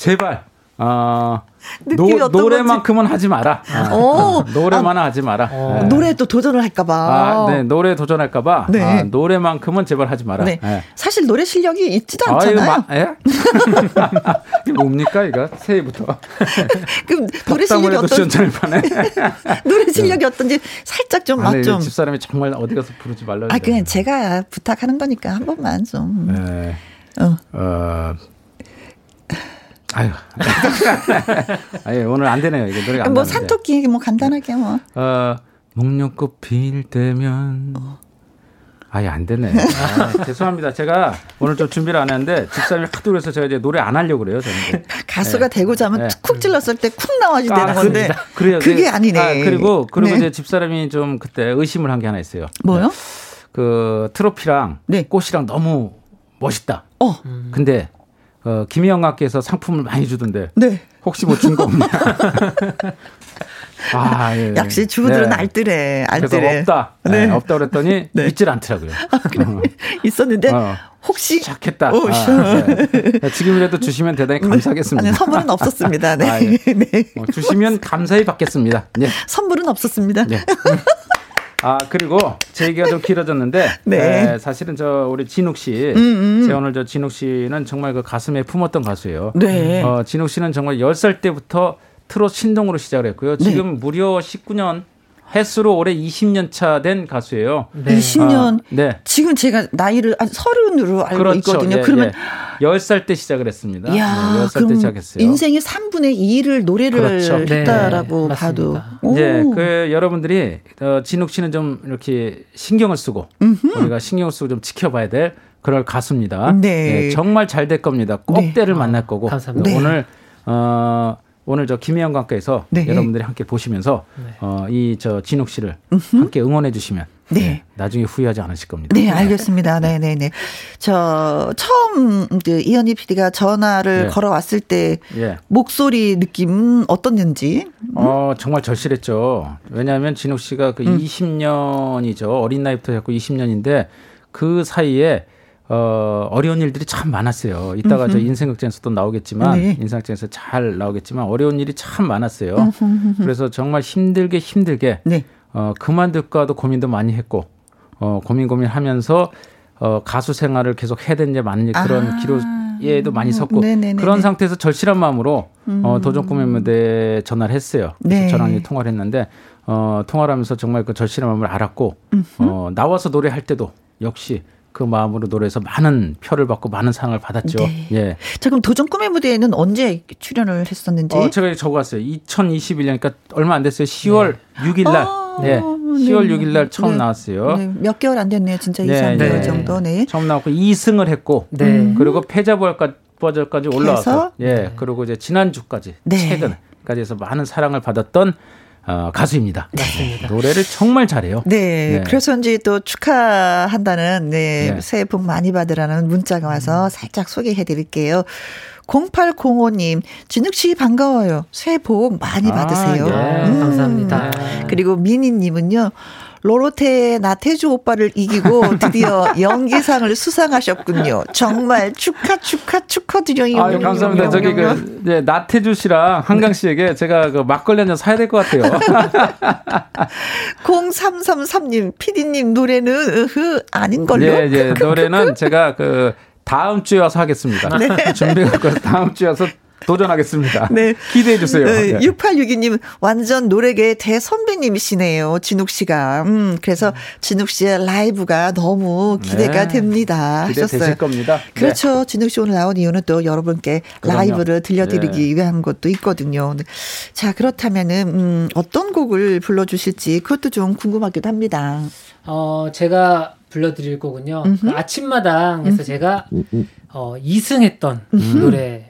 제발. 어, 노, 노래만큼은 하지 마라. 아, 어, 노래만 아, 하지 마라. 어. 네. 노래 또 도전을 할까봐. 아, 네, 노래 도전할까봐. 네. 아, 노래만큼은 제발 하지 마라. 네. 네. 사실 노래 실력이 있지도 않잖아요. 아, 이거, 마, 이거 뭡니까, 이거? 새해부터. 그럼 노래 실력이 어떤지. 노래 실력이 어떤지 살짝 좀, 아, 네, 좀. 집사람이 정말 어디 가서 부르지 말라. 아, 그냥 제가 부탁하는 거니까 한 번만 좀. 네. 어. 어 아유. 아유, 오늘 안 되네요. 이게 노래가 안 뭐, 산토끼, 뭐, 간단하게 뭐. 어, 목련꽃 필 때면. 어. 아예 안 되네. 아, 죄송합니다. 제가 오늘 좀 준비를 안 했는데 집사람이 하도 그래서 제가 이제 노래 안 하려고 그래요. 저는. 가수가 네. 되고자 하면 네. 쿡 찔렀을 때 쿡 나와야 되는 건데. 그래요. 그게 아니네. 아, 그리고 그리고 네. 이제 집사람이 좀 그때 의심을 한 게 하나 있어요. 뭐요? 네. 그 트로피랑 네. 꽃이랑 너무 멋있다. 어. 근데 어, 김희영학께서 상품을 많이 주던데. 네. 혹시 뭐 준 거 없냐? 아, 예. 역시 주부들은 네. 알뜰해, 알뜰해. 없다. 네. 네. 없다 그랬더니 네. 있질 않더라고요. 아, 그래. 있었는데 어. 혹시 착했다. 오, 아, 네. 지금이라도 주시면 대단히 감사하겠습니다. 아니, 선물은 없었습니다. 네. 아, 예. 네. 어, 주시면 감사히 받겠습니다. 네. 선물은 없었습니다. 네. 아 그리고 제 얘기가 좀 길어졌는데 네. 에, 사실은 저 우리 진욱 씨, 음, 음. 제가 오늘 저 진욱 씨는 정말 그 가슴에 품었던 가수예요. 네. 어, 진욱 씨는 정말 10살 때부터 트롯 신동으로 시작을 했고요. 네. 지금 네. 무려 19년 횟수로 올해 20년 차 된 가수예요. 네. 20년. 아, 네. 지금 제가 나이를 한 서른으로 알고 그렇죠. 있거든요. 예, 그러면 예. 10살 때 시작을 했습니다. 야, 네, 10살 때 시작했어요. 인생의 3분의 2를 노래를 그렇죠. 했다라고 네, 봐도. 네, 그 여러분들이 어, 진욱 씨는 좀 이렇게 신경을 쓰고 음흠. 우리가 신경을 쓰고 좀 지켜봐야 될 그럴 가수입니다. 네. 네 정말 잘 될 겁니다. 꼭 네. 때를 만날 거고. 감사합니다. 오늘 어 오늘 저 김혜영 관께서 네. 여러분들이 함께 보시면서 네. 어, 이 저 진욱 씨를 음흠. 함께 응원해 주시면 네. 네. 나중에 후회하지 않으실 겁니다. 네, 알겠습니다. 네, 네, 네. 저 처음 그 이현희 PD가 전화를 네. 걸어왔을 때 예. 목소리 느낌 어떻는지? 음? 어, 정말 절실했죠. 왜냐하면 진욱 씨가 그 음. 20년이죠. 어린 나이부터 했고 20년인데 그 사이에 어, 어려운 일들이 참 많았어요. 이따가 음흠. 저 인생극장에서도 나오겠지만 네. 인생극장에서 잘 나오겠지만 어려운 일이 참 많았어요. 음흠. 그래서 정말 힘들게 힘들게 네. 어, 그만둘까도 고민도 많이 했고 어, 고민 고민하면서 어, 가수 생활을 계속 해야 되는지 많은 그런 아. 기로에도 많이 섰고 네네네네. 그런 상태에서 절실한 마음으로 음. 어, 도전 꿈의 무대 전화를 했어요. 그래서 네. 저랑 통화를 했는데 어, 통화를 하면서 정말 그 절실한 마음을 알았고 어, 나와서 노래할 때도 역시 그 마음으로 노래해서 많은 표를 받고 많은 상을 받았죠. 네. 예. 자, 그럼 도전 꿈의 무대에는 언제 출연을 했었는지? 어, 제가 적어왔어요. 2021년, 그러니까 얼마 안 됐어요. 10월 네. 6일 날. 아, 네. 10월 네. 6일 날 처음 네. 나왔어요. 네. 몇 개월 안 됐네요. 진짜 2, 3개월 정도. 네. 처음 나왔고 2승을 했고. 네. 그리고 패자부활까지 올라와서 예. 그리고 이제 지난주까지 최근까지 해서 많은 사랑을 받았던 어, 가수입니다. 맞습니다. 노래를 정말 잘해요. 네, 네. 그래서인지 또 축하한다는 네, 네. 새해 복 많이 받으라는 문자가 와서 음. 살짝 소개해 드릴게요. 0805님, 진욱 씨 반가워요. 새해 복 많이 아, 받으세요. 아, 네. 음. 감사합니다. 그리고 미니 님은요, 로로테의 나태주 오빠를 이기고 드디어 연기상을 수상하셨군요. 정말 축하 축하 축하드려요. 아유, 감사합니다. 저기 그 네, 나태주 씨랑 한강 씨에게 제가 그 막걸리 한 잔 사야 될 것 같아요. 0333님 피디님 노래는 으흐 아닌걸요. 예, 예. 노래는 제가 그 다음 주에 와서 하겠습니다. 네. 준비하고 다음 주에 와서 도전하겠습니다. 네. 기대해 주세요. 네. 6862님 완전 노래계 대선배님이시네요. 진욱 씨가. 음, 그래서 진욱 씨의 라이브가 너무 기대가 네. 됩니다. 기대되실 겁니다. 네. 그렇죠. 네. 진욱 씨 오늘 나온 이유는 또 여러분께 그럼요. 라이브를 들려드리기 네. 위한 것도 있거든요. 자, 그렇다면은 음, 어떤 곡을 불러 주실지 그것도 좀 궁금하기도 합니다. 어, 제가 불러드릴 곡은요. 그 아침마당에서 음흠. 제가 어, 2승했던 노래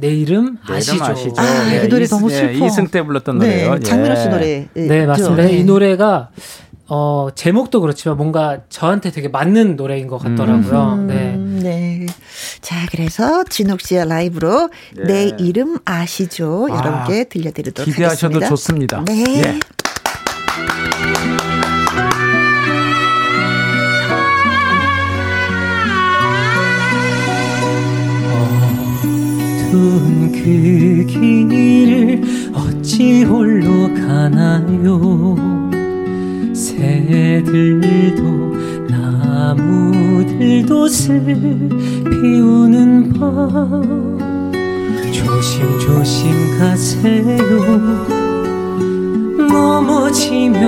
내 이름 아시죠? 아시죠? 아, 네, 이 노래 너무 슬퍼. 네, 이승 때 불렀던 네, 노래요. 장민호 씨 노래. 네, 네 맞습니다. 네. 이 노래가 어, 제목도 그렇지만 뭔가 저한테 되게 맞는 노래인 것 같더라고요. 음, 네. 네. 자, 그래서 진욱 씨의 라이브로 네. 내 이름 아시죠? 아, 여러분께 들려드리도록 기대하셔도 하겠습니다. 좋습니다. 네. 예. 그 길을 어찌 홀로 가나요? 새들도 나무들도 슬 피우는 밤. 조심조심 가세요. 넘어지면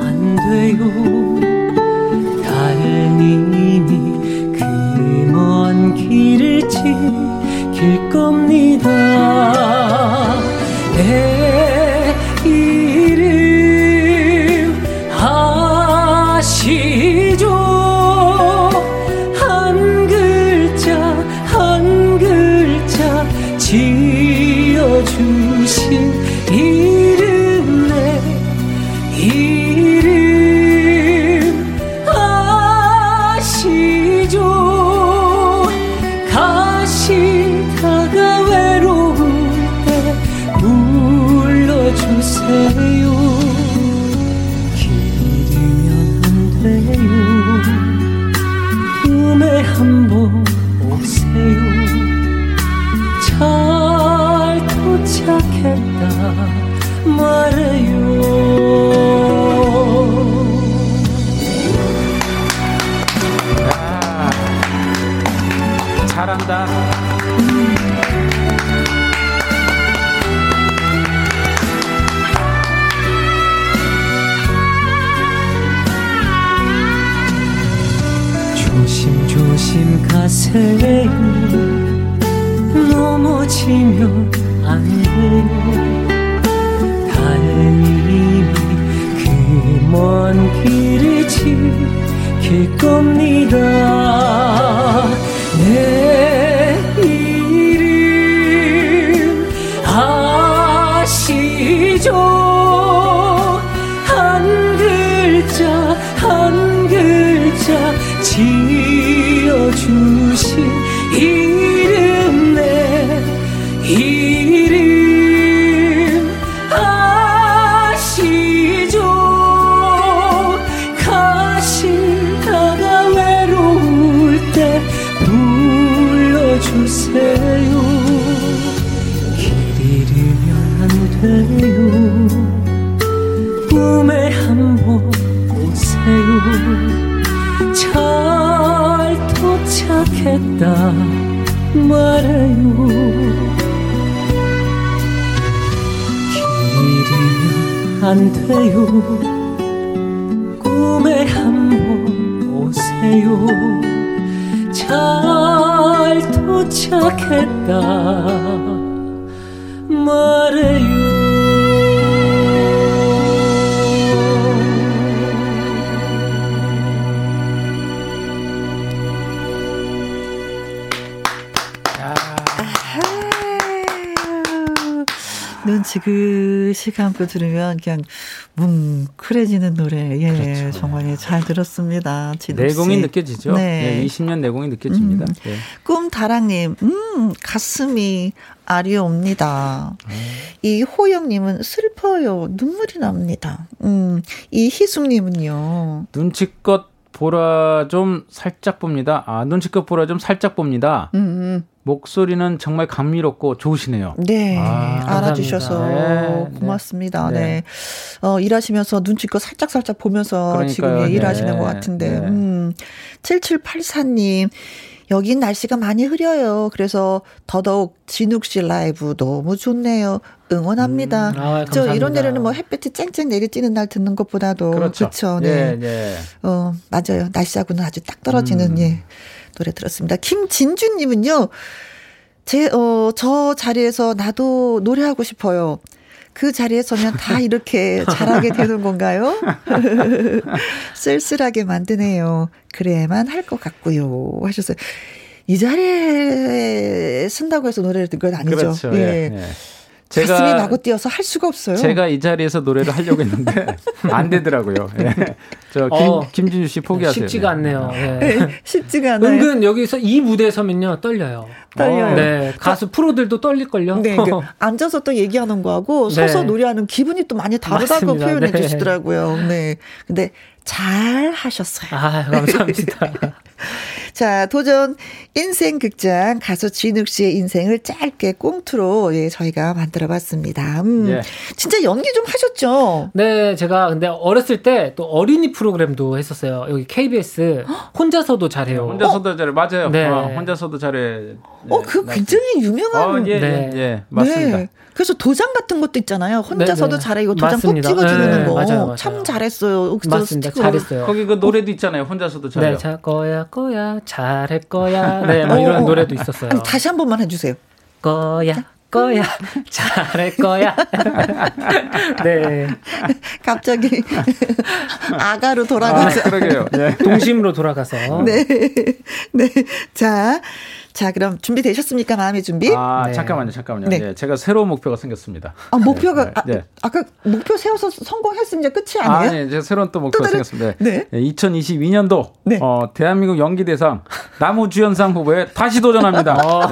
안 돼요. 달님이 그 먼 길을 지 킬 겁니다. 내 이름 아시죠? 가시다가 외로울 때 불러주세요. 길 잃으면 안 돼요. 꿈에 한번 오세요. 잘 도착했다 말해요 안 돼요. 꿈에 한번 오세요. 잘 도착했다. 말해요 지그시 감고 들으면 그냥 뭉클해지는 노래. 예, 그렇죠. 정말 예, 잘 들었습니다. 내공이 느껴지죠. 네. 네 20년 내공이 느껴집니다. 음. 네. 꿈다랑님, 음, 가슴이 아리옵니다. 음. 이 호영님은 슬퍼요. 눈물이 납니다. 음, 이 희숙님은요. 눈치껏 보라 좀 살짝 봅니다. 아, 눈치껏 보라 좀 살짝 봅니다. 음. 음. 목소리는 정말 감미롭고 좋으시네요. 네. 아, 알아주셔서 네, 네, 고맙습니다. 네. 네. 어, 일하시면서 눈치껏 살짝살짝 보면서 그러니까요. 지금 예, 일하시는 네. 것 같은데. 네. 음. 7784님. 여긴 날씨가 많이 흐려요. 그래서 더더욱 진욱 씨 라이브 너무 좋네요. 응원합니다. 음, 아, 저 이런 데는 뭐 햇볕이 쨍쨍 내리쬐는 날 듣는 것보다도 그렇죠. 그렇죠. 네. 네. 어, 맞아요. 날씨하고는 아주 딱 떨어지는 음. 예. 노래 들었습니다. 김진주님은요, 제, 어, 저 자리에서 나도 노래하고 싶어요. 그 자리에 서면 다 이렇게 잘하게 되는 건가요? 쓸쓸하게 만드네요. 그래야만 할 것 같고요. 하셨어요. 이 자리에 쓴다고 해서 노래를 듣는 건 아니죠. 그렇죠. 예. 예. 제가 가슴이 마구 뛰어서 할 수가 없어요. 제가 이 자리에서 노래를 하려고 했는데 안 되더라고요. 예. 저 김, 어, 김진주 씨 포기하세요. 쉽지가 않네요. 예. 네, 쉽지가 않아요. 은근 여기서 이 무대에 서면요 떨려요. 떨려요. 네, 가수 프로들도 떨릴걸요. 네, 그 앉아서 또 얘기하는 거하고 네. 서서 노래하는 기분이 또 많이 다르다고 맞습니다. 표현해 네. 주시더라고요. 네, 근데 잘 하셨어요. 아, 감사합니다. 자, 도전 인생 극장 가수 진욱 씨의 인생을 짧게 꽁트로 예, 저희가 만들어 봤습니다. 음, 예. 진짜 연기 좀 하셨죠? 네, 제가 근데 어렸을 때 또 어린이 프로그램도 했었어요. 여기 KBS 혼자서도 잘해요. 혼자서도 어? 잘해. 맞아요. 네. 어, 혼자서도 잘해. 어, 그 굉장히 유명한. 어, 예, 예 네. 예, 예, 맞습니다. 네. 그래서 도장 같은 것도 있잖아요. 혼자서도 네, 네. 잘해. 이거 도장 맞습니다. 꼭 찍어주는 네, 거. 맞아요, 맞아요. 참 잘했어요. 맞습니다. 잘했어요. 거기 그 노래도 있잖아요. 혼자서도 잘해요. 네, 잘 거야, 거야, 잘할 거야. 네, 뭐 이런 어, 노래도 있었어요. 아니, 다시 한 번만 해주세요. 거야. 거야. 잘할 거야. 네. 갑자기 아가로 돌아가서. 아, 그러게요. 네. 동심으로 돌아가서. 네. 네. 자, 자, 그럼 준비되셨습니까? 마음의 준비? 아, 네. 잠깐만요, 잠깐만요. 네. 네. 제가 새로운 목표가 생겼습니다. 아, 목표가, 네, 아, 네. 아, 까 목표 세워서 성공했으면 이제 끝이 아니에요? 아, 네, 제가 새로운 또 목표가 또 생겼습니다. 네. 2022년도, 어, 대한민국 연기대상 나무주연상 후보에 다시 도전합니다. 어.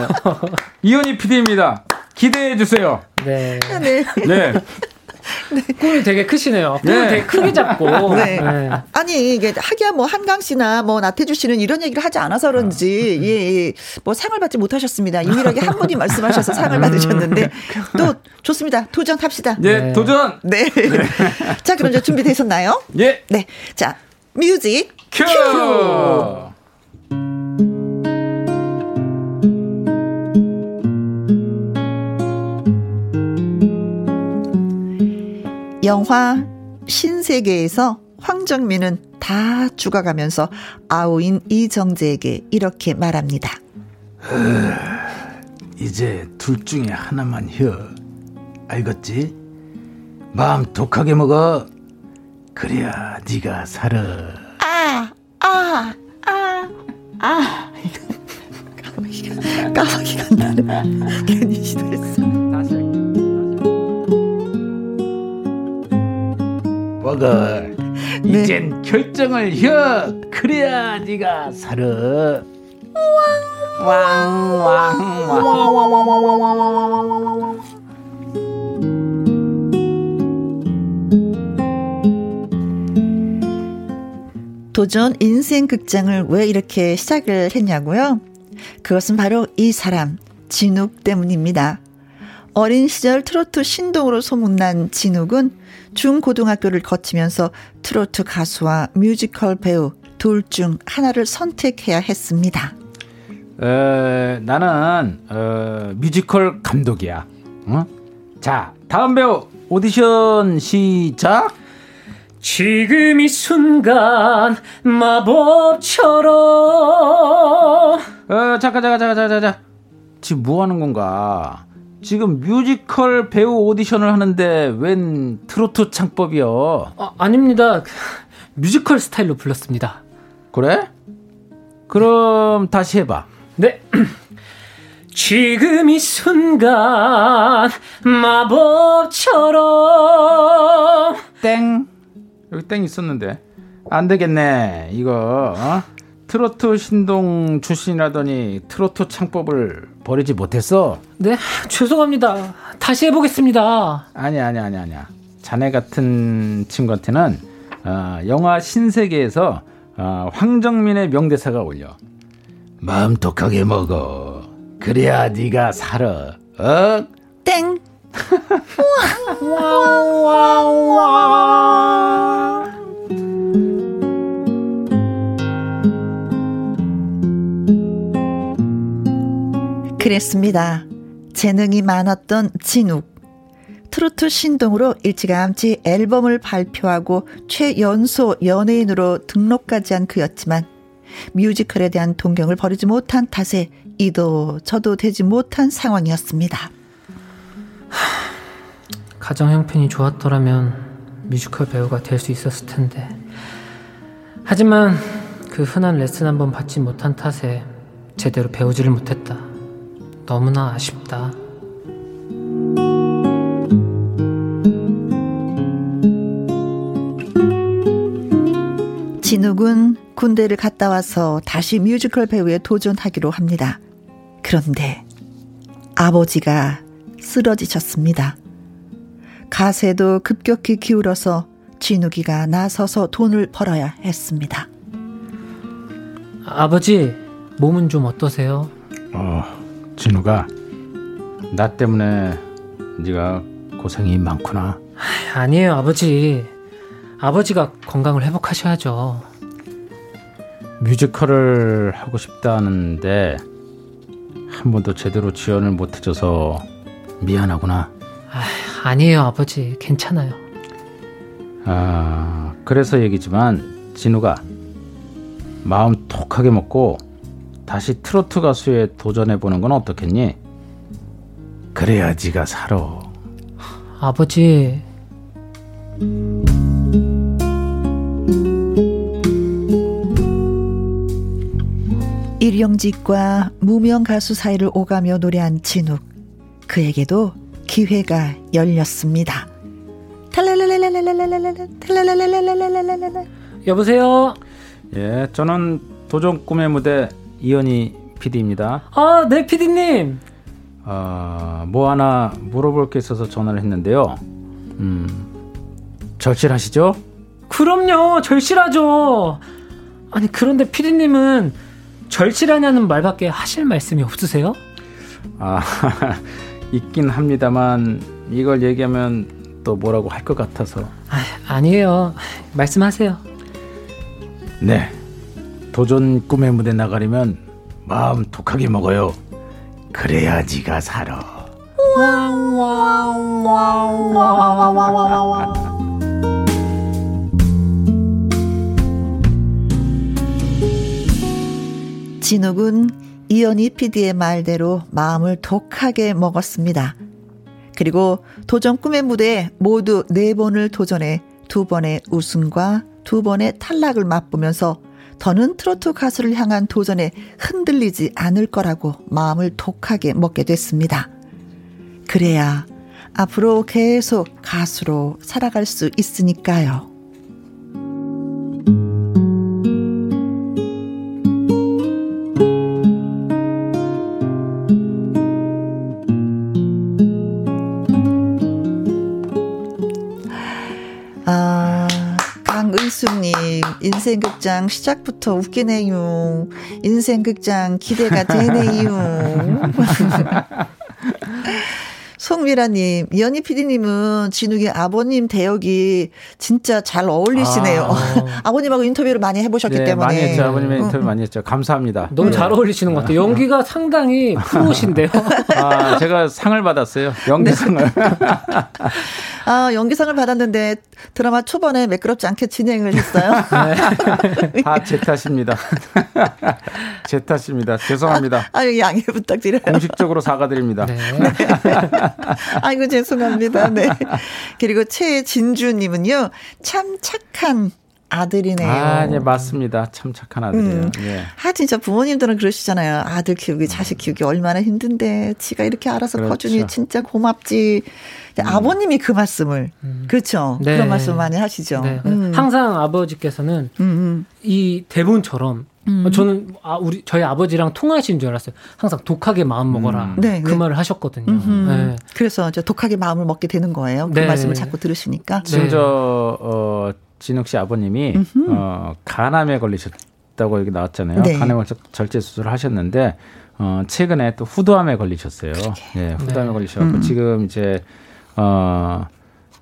이현희 PD입니다. 기대해 주세요. 네. 네. 네. 네. 꿈이 되게 크시네요. 꿈을 네. 되게 크게 잡고. 네. 네. 아니 이게 하기야 뭐 한강 씨나 뭐 나태주 씨는 이런 얘기를 하지 않아서 그런지 아. 예, 예. 뭐 상을 받지 못하셨습니다. 유일하게 한 분이 말씀하셔서 상을 음. 받으셨는데 또 좋습니다. 도전 합시다. 네, 네. 도전. 네. 자 그럼 이제 준비되셨나요? 예. 네. 자 music cue. cue. 영화 신세계에서 황정민은 다 죽어가면서 아우인 이정재에게 이렇게 말합니다. 이제 둘 중에 하나만 혀. 알겠지? 마음 독하게 먹어. 그래야 네가 살아. 아, 아, 아, 아. 까마귀가, 까마귀가 나를 괜히 시도했어. 먹어. 네. 이젠 결정을 혀. 그래야 네가 살아. 왕왕왕왕왕왕왕왕왕왕 도전 인생 극장을 왜 이렇게 시작을 했냐고요? 그것은 바로 이 사람 진욱 때문입니다. 어린 시절 트로트 신동으로 소문난 진욱은 중고등학교를 거치면서 트로트 가수와 뮤지컬 배우 둘 중 하나를 선택해야 했습니다. 에, 나는 어, 뮤지컬 감독이야. 어? 자, 다음 배우 오디션 시작. 지금 이 순간 마법처럼 어, 잠깐 잠깐 잠깐 잠깐 잠깐 지금 뭐 하는 건가? 지금 뮤지컬 배우 오디션을 하는데 웬 트로트 창법이요? 아, 아닙니다. 뮤지컬 스타일로 불렀습니다. 그래? 그럼 다시 해봐. 네. 지금 이 순간 마법처럼 땡 여기 땡 있었는데 안 되겠네 이거 어? 트로트 신동 출신이라더니 트로트 창법을 버리지 못했어? 네, 죄송합니다. 다시 해보겠습니다. 아니야, 아니야, 아니야, 아니야. 자네 같은 친구한테는 어, 영화 신세계에서 어, 황정민의 명대사가 올려. 마음 독하게 먹어. 그래야 네가 살아. 어? 땡. 그랬습니다. 재능이 많았던 진욱. 트로트 신동으로 일찌감치 앨범을 발표하고 최연소 연예인으로 등록까지 한 그였지만 뮤지컬에 대한 동경을 버리지 못한 탓에 이도 저도 되지 못한 상황이었습니다. 가정 형편이 좋았더라면 뮤지컬 배우가 될 수 있었을 텐데. 하지만 그 흔한 레슨 한번 받지 못한 탓에 제대로 배우지를 못했다. 너무나 아쉽다. 진욱은 군대를 갔다 와서 다시 뮤지컬 배우에 도전하기로 합니다. 그런데 아버지가 쓰러지셨습니다. 가세도 급격히 기울어서 진욱이가 나서서 돈을 벌어야 했습니다. 아버지, 몸은 좀 어떠세요? 어, 진우가 나 때문에 네가 고생이 많구나. 아니에요, 아버지. 아버지가 건강을 회복하셔야죠. 뮤지컬을 하고 싶다는데 한 번도 제대로 지원을 못 해줘서 미안하구나. 아, 아니에요, 아버지. 괜찮아요. 아, 그래서 얘기지만 진우가 마음 톡하게 먹고 다시 트로트 가수에 도전해 보는 건 어떻겠니? 그래야 지가 살아. 아버지. 일용직과 무명 가수 사이를 오가며 노래한 진욱. 그에게도 기회가 열렸습니다. 여보세요? 예, 저는 도전 꿈의 무대 이현희 PD입니다. 아, 네, PD님. 아, 뭐 하나 물어볼 게 있어서 전화를 했는데요. 음, 절실하시죠? 그럼요, 절실하죠. 아니, 그런데 PD님은 절실하냐는 말밖에 하실 말씀이 없으세요? 아, 있긴 합니다만 이걸 얘기하면 또 뭐라고 할 것 같아서. 아, 아니에요. 말씀하세요. 네. 도전 꿈의 무대 나가려면 마음 독하게 먹어요. 그래야 지가 살아. 진욱은 이연희 PD의 말대로 마음을 독하게 먹었습니다. 그리고 도전 꿈의 무대에 모두 네 번을 도전해 두 번의 우승과 두 번의 탈락을 맛보면서 더는 트로트 가수를 향한 도전에 흔들리지 않을 거라고 마음을 독하게 먹게 됐습니다. 그래야 앞으로 계속 가수로 살아갈 수 있으니까요. 극장 시작부터 웃기네요. 인생 극장 기대가 되네요. 송미라님, 이현희 PD님은 진욱의 아버님 대역이 진짜 잘 어울리시네요. 아. 버님하고 인터뷰를 많이 해보셨기 네, 때문에. 많이 했죠. 아버님의 인터뷰 응. 많이 했죠. 감사합니다. 너무 네. 잘 어울리시는 것 같아요. 연기가 상당히 프로신데요. 아, 제가 상을 받았어요. 연기상을. 네. 아, 연기상을 받았는데 드라마 초반에 매끄럽지 않게 진행을 했어요. 네. 다제 탓입니다. 제 탓입니다. 죄송합니다. 아, 유 양해 부탁드려요. 공식적으로 사과드립니다. 네. 아이고, 죄송합니다. 네. 그리고 최진주님은요, 참 착한 아들이네요. 아, 네, 맞습니다. 참 착한 아들이에요. 음. 예. 아, 진짜 부모님들은 그러시잖아요. 아들 키우기, 자식 키우기 얼마나 힘든데, 지가 이렇게 알아서 그렇죠. 커주니 진짜 고맙지. 음. 아버님이 그 말씀을, 음. 그렇죠. 네. 그런 말씀 많이 하시죠. 네. 음. 항상 아버지께서는 음, 음. 이 대본처럼 음. 저는 아 우리 저희 아버지랑 통화하시는 줄 알았어요. 항상 독하게 마음 먹어라. 음. 네, 그 네. 말을 하셨거든요. 네. 그래서 이제 독하게 마음을 먹게 되는 거예요. 그 네. 말씀을 자꾸 들으시니까. 지금 저 어, 진욱 씨 아버님이 어, 간암에 걸리셨다고 여기 나왔잖아요. 네. 간암 절제 수술을 하셨는데 어, 최근에 또 후두암에 걸리셨어요. 네, 후두암에 네. 걸리셔서 음. 지금 이제 어.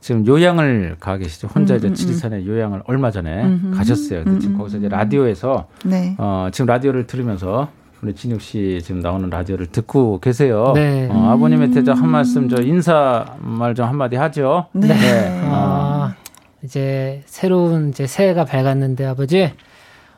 지금 요양을 가 계시죠. 혼자 음, 이제 음, 지리산에 음. 요양을 얼마 전에 음, 가셨어요. 근데 지금 거기서 이제 라디오에서 네. 어, 지금 라디오를 들으면서 우리 진욱 씨 지금 나오는 라디오를 듣고 계세요. 네. 어, 아버님한테 한 말씀 저 인사 말 좀 한마디 하죠. 네. 네. 어, 이제 새로운 이제 새해가 밝았는데 아버지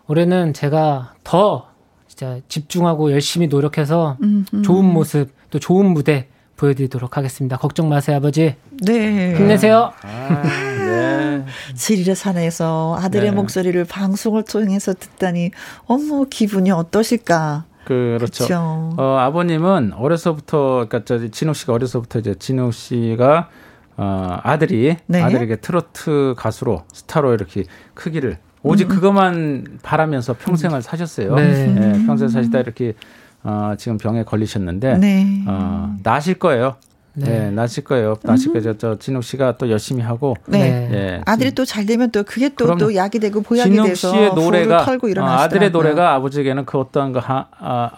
올해는 제가 더 진짜 집중하고 열심히 노력해서 좋은 모습 또 좋은 무대 보여드리도록 하겠습니다. 걱정 마세요, 아버지. 네. 힘내세요. 아, 네. 지리산에서 아들의 네. 목소리를 방송을 통해서 듣다니, 어머, 기분이 어떠실까? 그렇죠. 그렇죠. 어, 아버님은 어려서부터, 그러니까 저 진욱 씨가 어려서부터 이제 진욱 씨가 어, 아들이 네. 아들에게 트로트 가수로 스타로 이렇게 크기를 오직 음. 그것만 바라면서 평생을 사셨어요. 네. 네, 평생 사시다 이렇게 어, 지금 병에 걸리셨는데 네. 어, 나실 거예요. 네. 네, 나실 거예요. 나실 거예요. 저, 진욱 씨가 또 열심히 하고. 네. 네. 아들이 또 잘 되면 또 그게 또, 또 약이 되고 보약이 진욱 돼서 씨의 노래가 털고 어, 아들의 노래가 아버지에게는 그 어떠한 그 하, 아,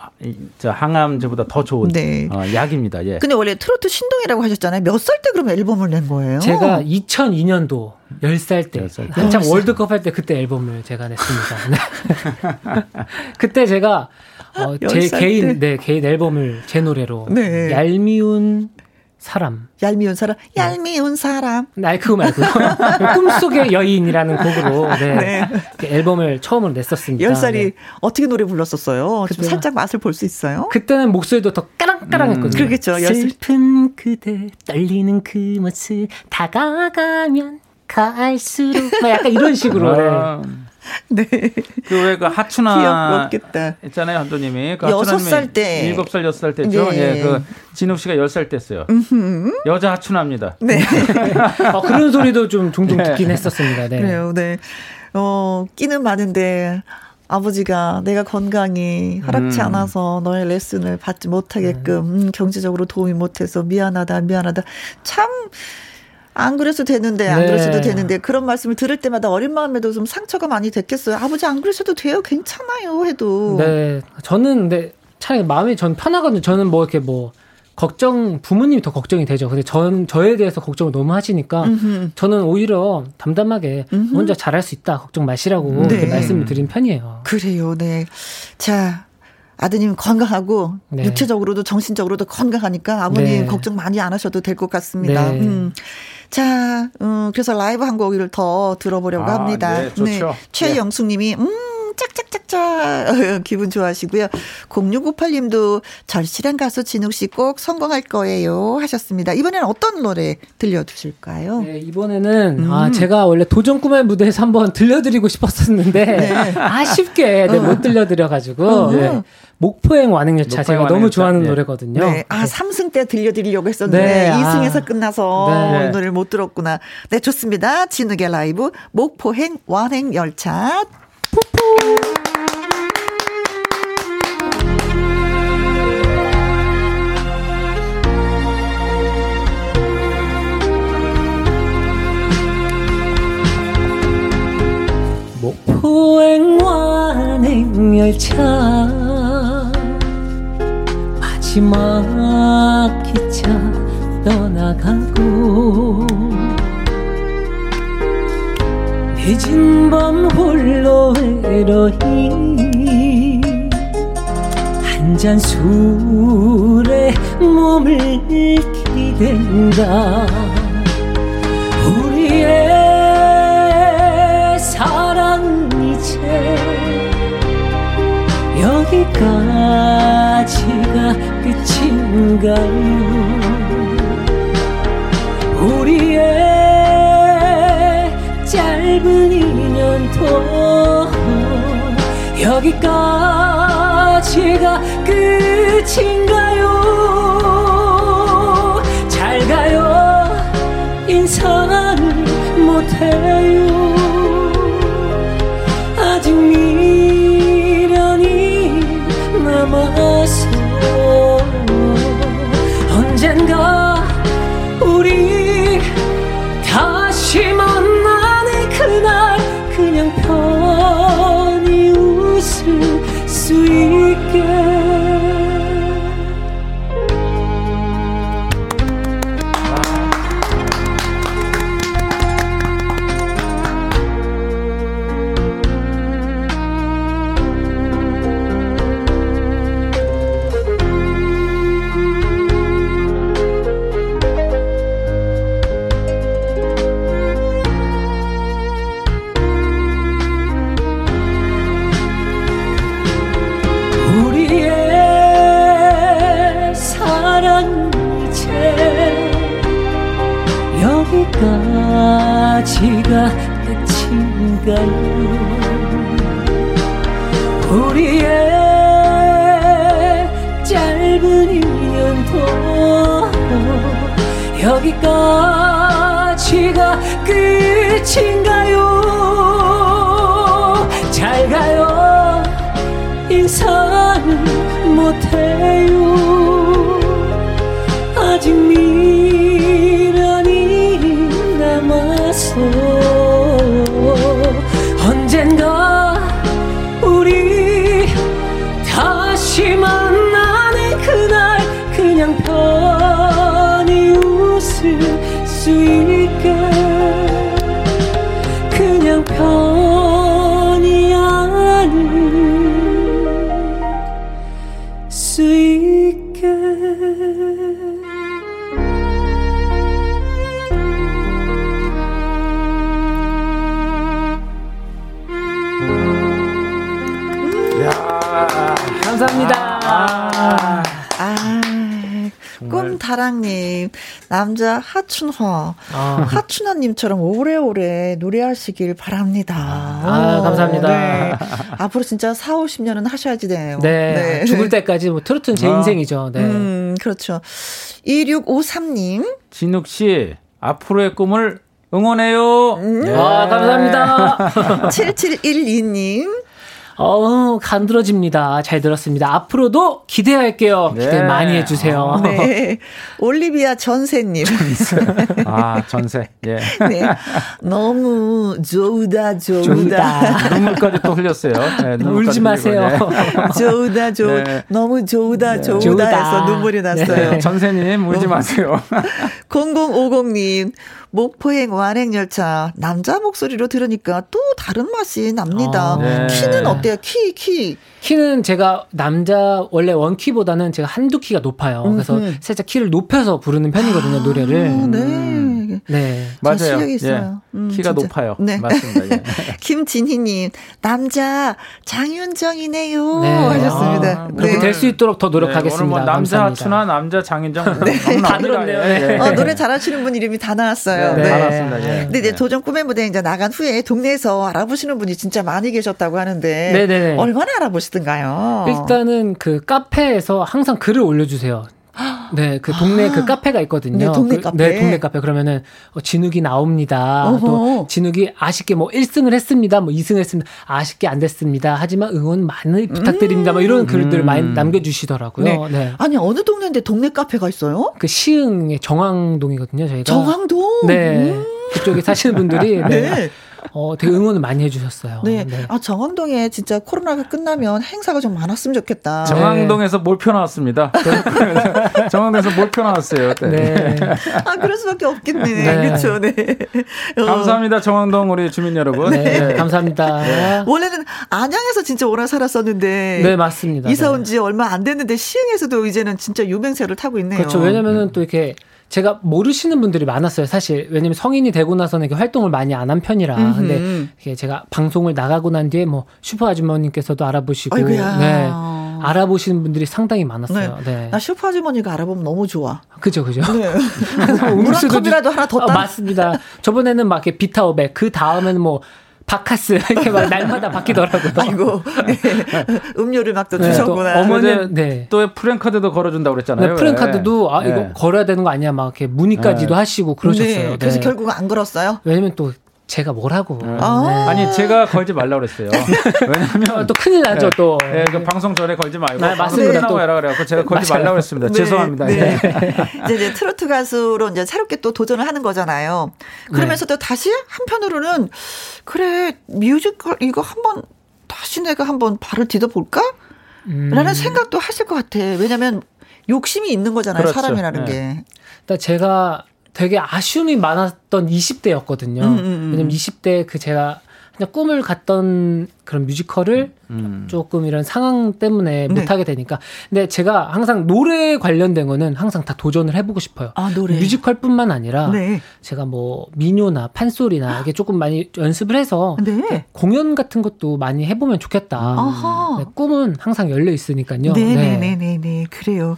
저 항암제보다 더 좋은 네. 어, 약입니다. 예. 근데 원래 트로트 신동이라고 하셨잖아요. 몇 살 때 그럼 앨범을 낸 거예요? 제가 2002년도 10살 때, 10살 때. 한참 월드컵 할 때 그때 앨범을 제가 냈습니다. 그때 제가 어, 제 개인 때. 네 개인 앨범을 제 노래로 네. 얄미운 사람. 얄미운 사람. 네. 얄미운 사람. 네, 그거 말고 꿈속의 여인이라는 곡으로 네. 네. 앨범을 처음으로 냈었습니다. 10살이 네. 어떻게 노래 불렀었어요? 좀 살짝 맛을 볼 수 있어요? 그때는 목소리도 더 까랑까랑했거든요. 음, 그러겠죠. 슬픈 그대 떨리는 그 모습 다가가면 갈수록 막 약간 이런 식으로. 아. 네. 그왜그 하춘아 귀엽겠다. 있잖아요, 한도님이. 그 여섯 살 때. 일곱 살, 여섯 살 때죠. 네. 예, 그 진욱 씨가 열 살 때였어요. 여자 하춘아입니다. 네. 어, 그런 소리도 좀 종종 네. 듣긴 했었습니다. 네. 그래요, 네. 어, 끼는 많은데 아버지가 내가 건강이 허락치 음. 않아서 너의 레슨을 받지 못하게끔 음, 경제적으로 도움이 못해서 미안하다 미안하다 참 안 그랬어도 되는데 안 네. 그랬어도 되는데 그런 말씀을 들을 때마다 어린 마음에도 좀 상처가 많이 됐겠어요. 아버지 안 그랬어도 돼요. 괜찮아요. 해도. 네. 저는 근데 차라리 마음이 전 편하거든요. 저는 뭐 이렇게 뭐 걱정 부모님이 더 걱정이 되죠. 근데 전 저에 대해서 걱정을 너무 하시니까 음흠. 저는 오히려 담담하게 음흠. 혼자 잘할 수 있다. 걱정 마시라고 네. 말씀을 드린 편이에요. 그래요. 네. 자, 아드님 건강하고 네. 육체적으로도 정신적으로도 건강하니까 아버님 네. 걱정 많이 안 하셔도 될 것 같습니다. 네. 음. 자, 음, 그래서 라이브 한 곡을 더 들어보려고 아, 합니다. 네, 좋죠. 네. 최영숙 님이 음 짝짝짝짝 기분 좋아하시고요. 0698님도 절실한 가수 진욱 씨 꼭 성공할 거예요 하셨습니다. 이번에는 어떤 노래 들려주실까요? 네, 이번에는 음. 아 제가 원래 도전 꿈의 무대에서 한번 들려드리고 싶었었는데 네. 아쉽게 네, 못 들려드려가지고 어. 네. 목포행 완행열차 목포행 제가 완행열차. 너무 좋아하는 네. 노래거든요. 네. 아, 3승 때 들려드리려고 했었는데 네. 2승에서 아. 끝나서 네. 노래를 못 들었구나. 네, 좋습니다. 진욱의 라이브 목포행 완행열차. 목포행 완행 열차 마지막 기차 떠나가고 밤 홀로 외로이 한 잔 술에 몸을 기댄다. 우리의 사랑 이제 여기까지가 끝인가요? 우리의 짧은 인연도 여기까지가 끝인가요? 잘 가요. 인사를 못해 여기까지가 끝인가요 우리의 짧은 인연도 여기까지가 끝인가요 수 있게 그냥 편히 안을 수 있게 야, 감사합니다. 아, 아, 아. 꿈다랑님 남자 하춘화. 아. 하춘화님처럼 오래오래 노래하시길 바랍니다. 아, 감사합니다. 네. 앞으로 진짜 4, 50년은 하셔야지 돼요. 네. 네. 죽을 때까지 뭐 트로트는 제 아. 인생이죠. 네. 음, 그렇죠. 2653님. 진욱 씨, 앞으로의 꿈을 응원해요. 음. 네. 아, 감사합니다. 7712님. 어, 간들어집니다. 잘 들었습니다. 앞으로도 기대할게요. 네. 기대 많이 해주세요. 네. 올리비아 전세님. 아, 전세. 예. 네. 너무 좋다, 좋다. 눈물까지 또 흘렸어요. 네, 울지 마세요. 네. 좋다, 좋 네. 너무 좋다, 네. 좋다 해서 눈물이 났어요. 네. 전세님, 울지 마세요. 0050님. 목포행 완행열차 남자 목소리로 들으니까 또 다른 맛이 납니다. 아, 네. 키는 어때요? 키, 키. 키는 제가 남자 원래 원키보다는 제가 한두 키가 높아요. 그래서 음, 살짝 키를 높여서 부르는 편이거든요, 노래를. 아, 네. 음. 네. 맞아요. 있어요. 예. 음, 키가 진짜. 높아요. 네. 맞습니다. 예. 김진희님, 남자 장윤정이네요. 네. 하셨습니다. 아, 그렇게 네. 될수 있도록 더 노력하겠습니다. 네, 오늘 뭐 남자 하추나 남자 장윤정. 네. 다 들었네요. 예. 어, 노래 잘하시는 분 이름이 다 나왔어요. 네. 네. 다 나왔습니다. 예. 근데 이제 도전 꿈의 무대 이제 나간 후에 동네에서 알아보시는 분이 진짜 많이 계셨다고 하는데. 네네. 얼마나 알아보시던가요? 일단은 그 카페에서 항상 글을 올려주세요. 네, 그 동네 그 아. 카페가 있거든요. 네, 동네 그, 카페. 네, 동네 카페. 그러면은 어, 진욱이 나옵니다. 어허. 또 진욱이 아쉽게 뭐 1승을 했습니다. 뭐 2승을 했습니다. 아쉽게 안 됐습니다. 하지만 응원 많이 부탁드립니다. 뭐 이런 글들 음. 많이 남겨 주시더라고요. 네. 네. 아니 어느 동네인데 동네 카페가 있어요? 그 시흥의 정왕동이거든요. 저희가. 정왕동. 네. 음. 그쪽에 사시는 분들이 네. 네. 어, 되게 응원을 많이 해주셨어요. 네. 네. 아, 정황동에 진짜 코로나가 끝나면 행사가 좀 많았으면 좋겠다. 정황동에서 몰표 나왔습니다. 정황동에서 몰표 나왔어요. 네. 네. 아, 그럴 수밖에 없겠네. 네. 그렇죠. 네. 어. 감사합니다. 정황동 우리 주민 여러분. 네. 네. 감사합니다. 네. 원래는 안양에서 진짜 오래 살았었는데. 네, 맞습니다. 이사 온 지 얼마 안 됐는데 시흥에서도 이제는 진짜 유명세를 타고 있네요. 그렇죠. 왜냐면은 또 이렇게 제가 모르시는 분들이 많았어요, 사실. 왜냐면 성인이 되고 나서는 이렇게 활동을 많이 안 한 편이라. 음흠. 근데 제가 방송을 나가고 난 뒤에 뭐 슈퍼 아주머님께서도 알아보시고. 아이고야. 네. 알아보시는 분들이 상당히 많았어요. 네. 네. 나 슈퍼 아주머니가 알아보면 너무 좋아. 그죠, 그죠. 네. 물컵이라도 하나 더 따. 아, 맞습니다. 저번에는 막 이렇게 비타오백, 그 다음에는 뭐 바카스 이렇게 막 날마다 바뀌더라고요. 아이고 네. 음료를 막또 네, 주셨구나. 어머니 네. 또 프랭카드도 걸어준다고 그랬잖아요. 네, 프랭카드도 아 이거 네. 걸어야 되는 거 아니야 막 이렇게 문의까지도 네. 하시고 그러셨어요. 네. 그래서 결국은 안 걸었어요. 왜냐면 또 제가 뭐라고. 네. 아~ 니 제가 걸지 말라 그랬어요. 왜냐면 또 큰일 나죠, 네. 또. 네, 그 방송 전에 걸지 말고. 네, 맞습니다. 또 해라 그래갖고 제가 걸지 말라 그랬습니다. 네, 죄송합니다. 네. 이제, 이제 트로트 가수로 이제 새롭게 또 도전을 하는 거잖아요. 그러면서도 다시 한편으로는 그래 뮤지컬 이거 한번 다시 내가 한번 발을 디뎌 볼까? 음. 라는 생각도 하실 것 같아. 왜냐면 욕심이 있는 거잖아요, 그렇죠. 사람이라는 게. 일단 제가 되게 아쉬움이 많았던 20대였거든요. 음, 음, 음. 왜냐면 20대 그 제가 그냥 꿈을 갔던 그런 뮤지컬을 음. 조금 이런 상황 때문에 네. 못하게 되니까. 근데 제가 항상 노래 관련된 거는 항상 다 도전을 해보고 싶어요. 아, 노래. 뮤지컬 뿐만 아니라 네. 제가 뭐 민요나 판소리나 이게 조금 많이 연습을 해서 네. 공연 같은 것도 많이 해보면 좋겠다. 네, 꿈은 항상 열려 있으니까요. 네네네네. 네, 네, 네, 그래요.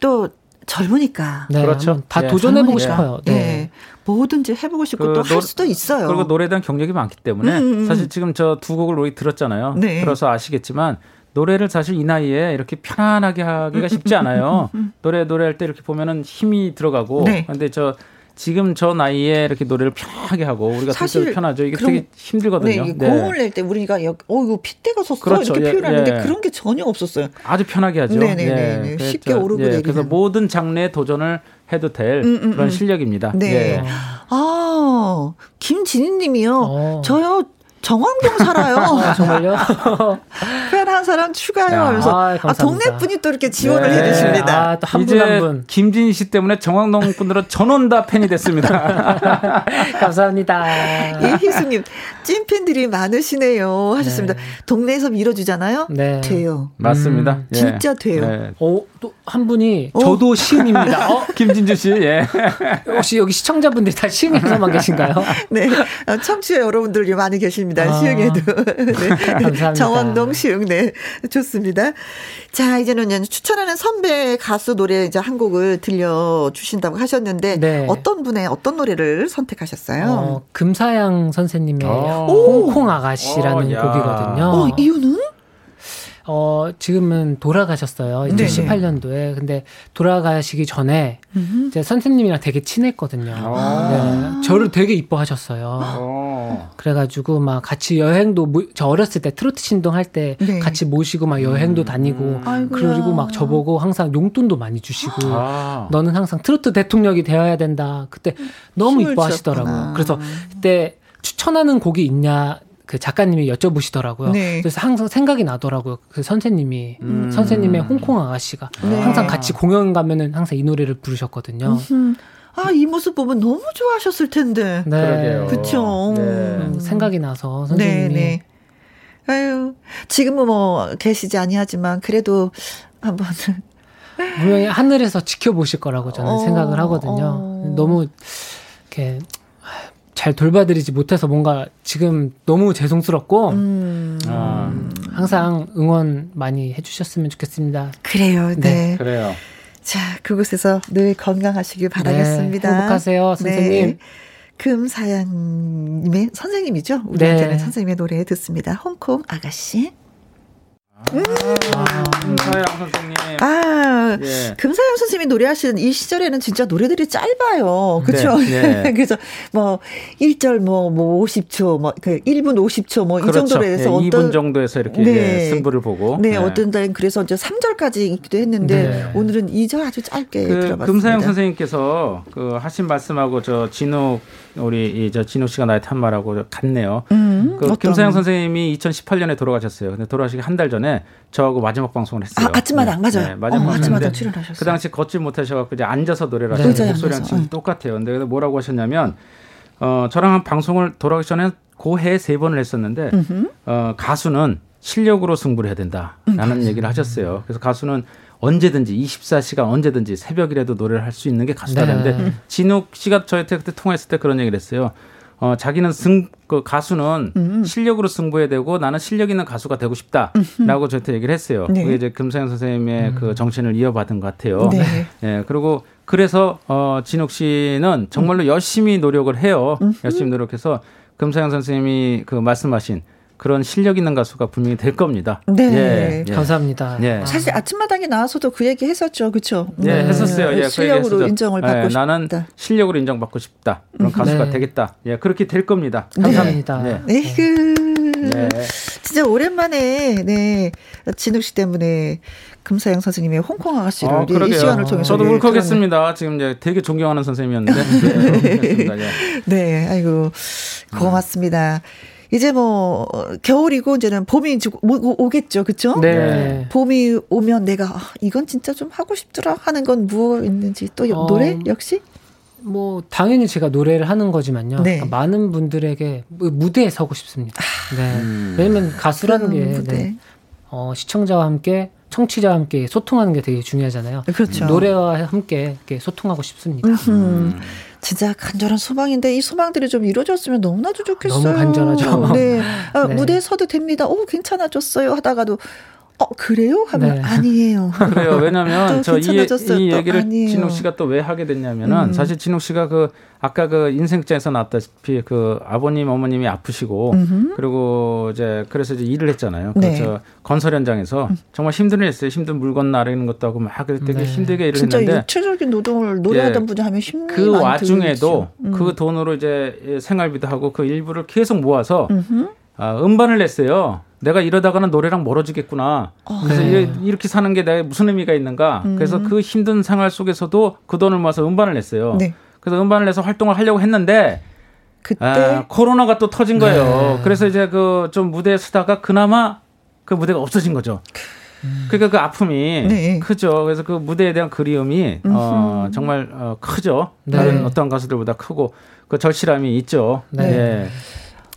또 젊으니까. 네, 그렇죠. 다 네. 도전해보고 싶어요. 네. 네. 뭐든지 해보고 싶고 그 또할 수도 있어요. 그리고 노래에 대한 경력이 많기 때문에 음, 음. 음. 사실 지금 저 두 곡을 우리 들었잖아요. 네. 들어서 아시겠지만 노래를 사실 이 나이에 이렇게 편안하게 하기가 쉽지 않아요. 노래 노래할 때 이렇게 보면은 힘이 들어가고. 네. 근데 저 지금 저 나이에 이렇게 노래를 편하게 하고 우리가 사실 편하죠. 이게 되게 힘들거든요. 네, 네. 고음을 낼 때 우리가 어 이거 핏대가 섰어 그렇죠. 이렇게 예, 표현하는데 예. 그런 게 전혀 없었어요. 아주 편하게 하죠. 네네네. 예. 쉽게 오르고 예. 내리는. 그래서 모든 장르에 도전을 해도 될 음, 음, 그런 음. 실력입니다. 네. 예. 아 김진희님이요. 어. 저요 정황동 살아요. 아, 정말요? 한 사람 추가요 하면서 아, 아, 동네 분이 또 이렇게 지원을 네. 해주십니다. 아, 또한 분 한 분. 김진희 씨 때문에 정황동 분들은 전원 다 팬이 됐습니다. 감사합니다. 이희수님 찐팬들이 많으시네요 하셨습니다. 네. 동네에서 밀어주잖아요. 네. 돼요. 맞습니다. 음, 진짜 돼요. 네. 어, 또한 분이 어? 저도 시흥입니다. 어? 김진주 씨. 예. 혹시 여기 시청자분들이 다 시흥에서만 계신가요? 네. 청취자 여러분들이 많이 계십니다. 아. 시흥에도. 네. 감사합니다. 정황동 시흥. 네. 네, 좋습니다. 자, 이제는 추천하는 선배 가수 노래 이제 한 곡을 들려주신다고 하셨는데, 네. 어떤 분의 어떤 노래를 선택하셨어요? 어, 금사양 선생님의 홍콩 아가씨라는 오, 곡이거든요. 어, 이유는? 어, 지금은 돌아가셨어요. 2018년도에. 근데 돌아가시기 전에 음흠. 이제 선생님이랑 되게 친했거든요. 아~ 네, 저를 되게 이뻐하셨어요. 아~ 그래가지고 막 같이 여행도 저 어렸을 때 트로트 신동 할 때 네. 같이 모시고 막 여행도 음. 다니고 음. 그리고 막 저보고 항상 용돈도 많이 주시고 아~ 너는 항상 트로트 대통령이 되어야 된다. 그때 너무 이뻐하시더라고요. 그래서 그때 추천하는 곡이 있냐 그 작가님이 여쭤보시더라고요. 네. 그래서 항상 생각이 나더라고요. 그 선생님이 음. 선생님의 홍콩 아가씨가 네. 항상 같이 공연 가면은 항상 이 노래를 부르셨거든요. 음. 아, 이 모습 보면 너무 좋아하셨을 텐데. 네. 그러게요. 그쵸. 네. 음, 생각이 나서 선생님이. 네, 네. 아유, 지금은 뭐 계시지 아니하지만 그래도 한번 분명히 하늘에서 지켜보실 거라고 저는 어, 생각을 하거든요. 어. 너무 이렇게 잘 돌봐드리지 못해서 뭔가 지금 너무 죄송스럽고 음. 아. 항상 응원 많이 해주셨으면 좋겠습니다. 그래요, 네. 네. 그래요. 자, 그곳에서 늘 건강하시길 바라겠습니다. 네, 행복하세요, 선생님. 네. 금사양님의 선생님이죠. 우리한테는 네. 선생님의 노래 듣습니다. 홍콩 아가씨. 음. 아, 금사양 선생님. 아, 예. 금사양 선생님이 노래하시는 이 시절에는 진짜 노래들이 짧아요. 그렇죠? 네, 네. 그래서 뭐 1절 뭐, 뭐 50초, 뭐, 그 1분 50초 뭐이 그렇죠. 정도로 해서 예, 어떤 2분 정도에서 이렇게 네. 승부를 보고. 네, 네, 어떤 날은 그래서 이제 3절까지 있기도 했는데 네. 오늘은 2절 아주 짧게 그 들어봤습니다. 금사양 선생님께서 그 하신 말씀하고 저 진욱 우리 이저 진욱 씨가 나의 탄 말하고 같네요. 음, 그 김사양 선생님이 2018년에 돌아가셨어요. 근데 돌아가시기 한 달 전에 저하고 마지막 방송을 했어요. 아, 아침마당 네. 맞아요. 네, 마지막 어, 아침마당 출연하셨어요. 그 당시 걷질 못하셔갖고 이제 앉아서 노래를 네. 하시는 목소리랑 지금 똑같아요. 근데 뭐라고 하셨냐면 어 저랑 한 방송을 돌아가기 전에 고해 세 번을 했었는데 어 가수는 실력으로 승부를 해야 된다라는 음, 얘기를 하셨어요. 그래서 가수는 언제든지 24시간 언제든지 새벽이라도 노래를 할 수 있는 게 가수다는데 네. 진욱 씨가 저한테 그때 통화했을 때 그런 얘기를 했어요. 어, 자기는 승, 그 가수는 음. 실력으로 승부해야 되고 나는 실력 있는 가수가 되고 싶다라고 저한테 얘기를 했어요. 네. 그게 이제 금사영 선생님의 음. 그 정신을 이어받은 것 같아요. 네. 예, 그리고 그래서 어, 진욱 씨는 정말로 음. 열심히 노력을 해요. 열심히 노력해서 금사영 선생님이 그 말씀하신 그런 실력 있는 가수가 분명히 될 겁니다. 네. 예, 예. 감사합니다. 예. 사실 아침마당에 나와서도 그 얘기 했었죠. 그렇죠? 예, 네. 했었어요. 예, 그 실력으로 그 인정을 받고 예, 싶다. 나는 실력으로 인정받고 싶다. 그런 가수가 네. 되겠다. 예, 그렇게 될 겁니다. 네. 감사합니다. 네. 네. 진짜 오랜만에 네 진욱 씨 때문에 금사영 선생님의 홍콩 아가씨를 어, 이 시간을 통해서 저도 울컥했습니다. 지금 이제 되게 존경하는 선생님이었는데 네, 네, 네, 아이고 고맙습니다. 이제 뭐 겨울이고 이제는 봄이 오겠죠, 그렇죠? 네. 봄이 오면 내가 아, 이건 진짜 좀 하고 싶더라 하는 건 무엇 있는지 또 어, 노래 역시? 뭐 당연히 제가 노래를 하는 거지만요. 네. 그러니까 많은 분들에게 무대에 서고 싶습니다. 아, 네. 음. 왜냐면 가수라는 게 네. 어, 시청자와 함께 청취자와 함께 소통하는 게 되게 중요하잖아요. 그렇죠. 노래와 함께 이렇게 소통하고 싶습니다. 음. 진짜 간절한 소망인데 이 소망들이 좀 이루어졌으면 너무나도 좋겠어요. 너무 간절하죠. 네. 아, 네. 무대에 서도 됩니다. 오, 괜찮아졌어요. 하다가도 어 그래요? 하면 네. 아니에요. 그래요. 왜냐면 저이 이 얘기를 진욱 씨가 또 왜 하게 됐냐면은 음. 사실 진욱 씨가 그 아까 그 인생장에서 나왔다시피 그 아버님 어머님이 아프시고 음흠. 그리고 이제 그래서 이제 일을 했잖아요. 네. 그저 건설 현장에서 음. 정말 힘든 일 했어요. 힘든 물건 나르는 것도 하고 막 되게 네. 힘들게 일을 진짜 했는데 육체적인 노동을 노래하던 예. 분이 하면 힘이 그 와중에도 음. 그 돈으로 이제 생활비도 하고 그 일부를 계속 모아서 아, 음반을 냈어요. 내가 이러다가는 노래랑 멀어지겠구나. 어. 그래서 네. 이렇게 사는 게 내가 무슨 의미가 있는가. 음. 그래서 그 힘든 생활 속에서도 그 돈을 모아서 음반을 냈어요. 네. 그래서 음반을 내서 활동을 하려고 했는데 그때 아, 코로나가 또 터진 거예요. 네. 그래서 이제 그 좀 무대에 서다가 그나마 그 무대가 없어진 거죠. 음. 그러니까 그 아픔이 네. 크죠. 그래서 그 무대에 대한 그리움이 어, 정말 어, 크죠. 네. 다른 어떤 가수들보다 크고 그 절실함이 있죠. 네.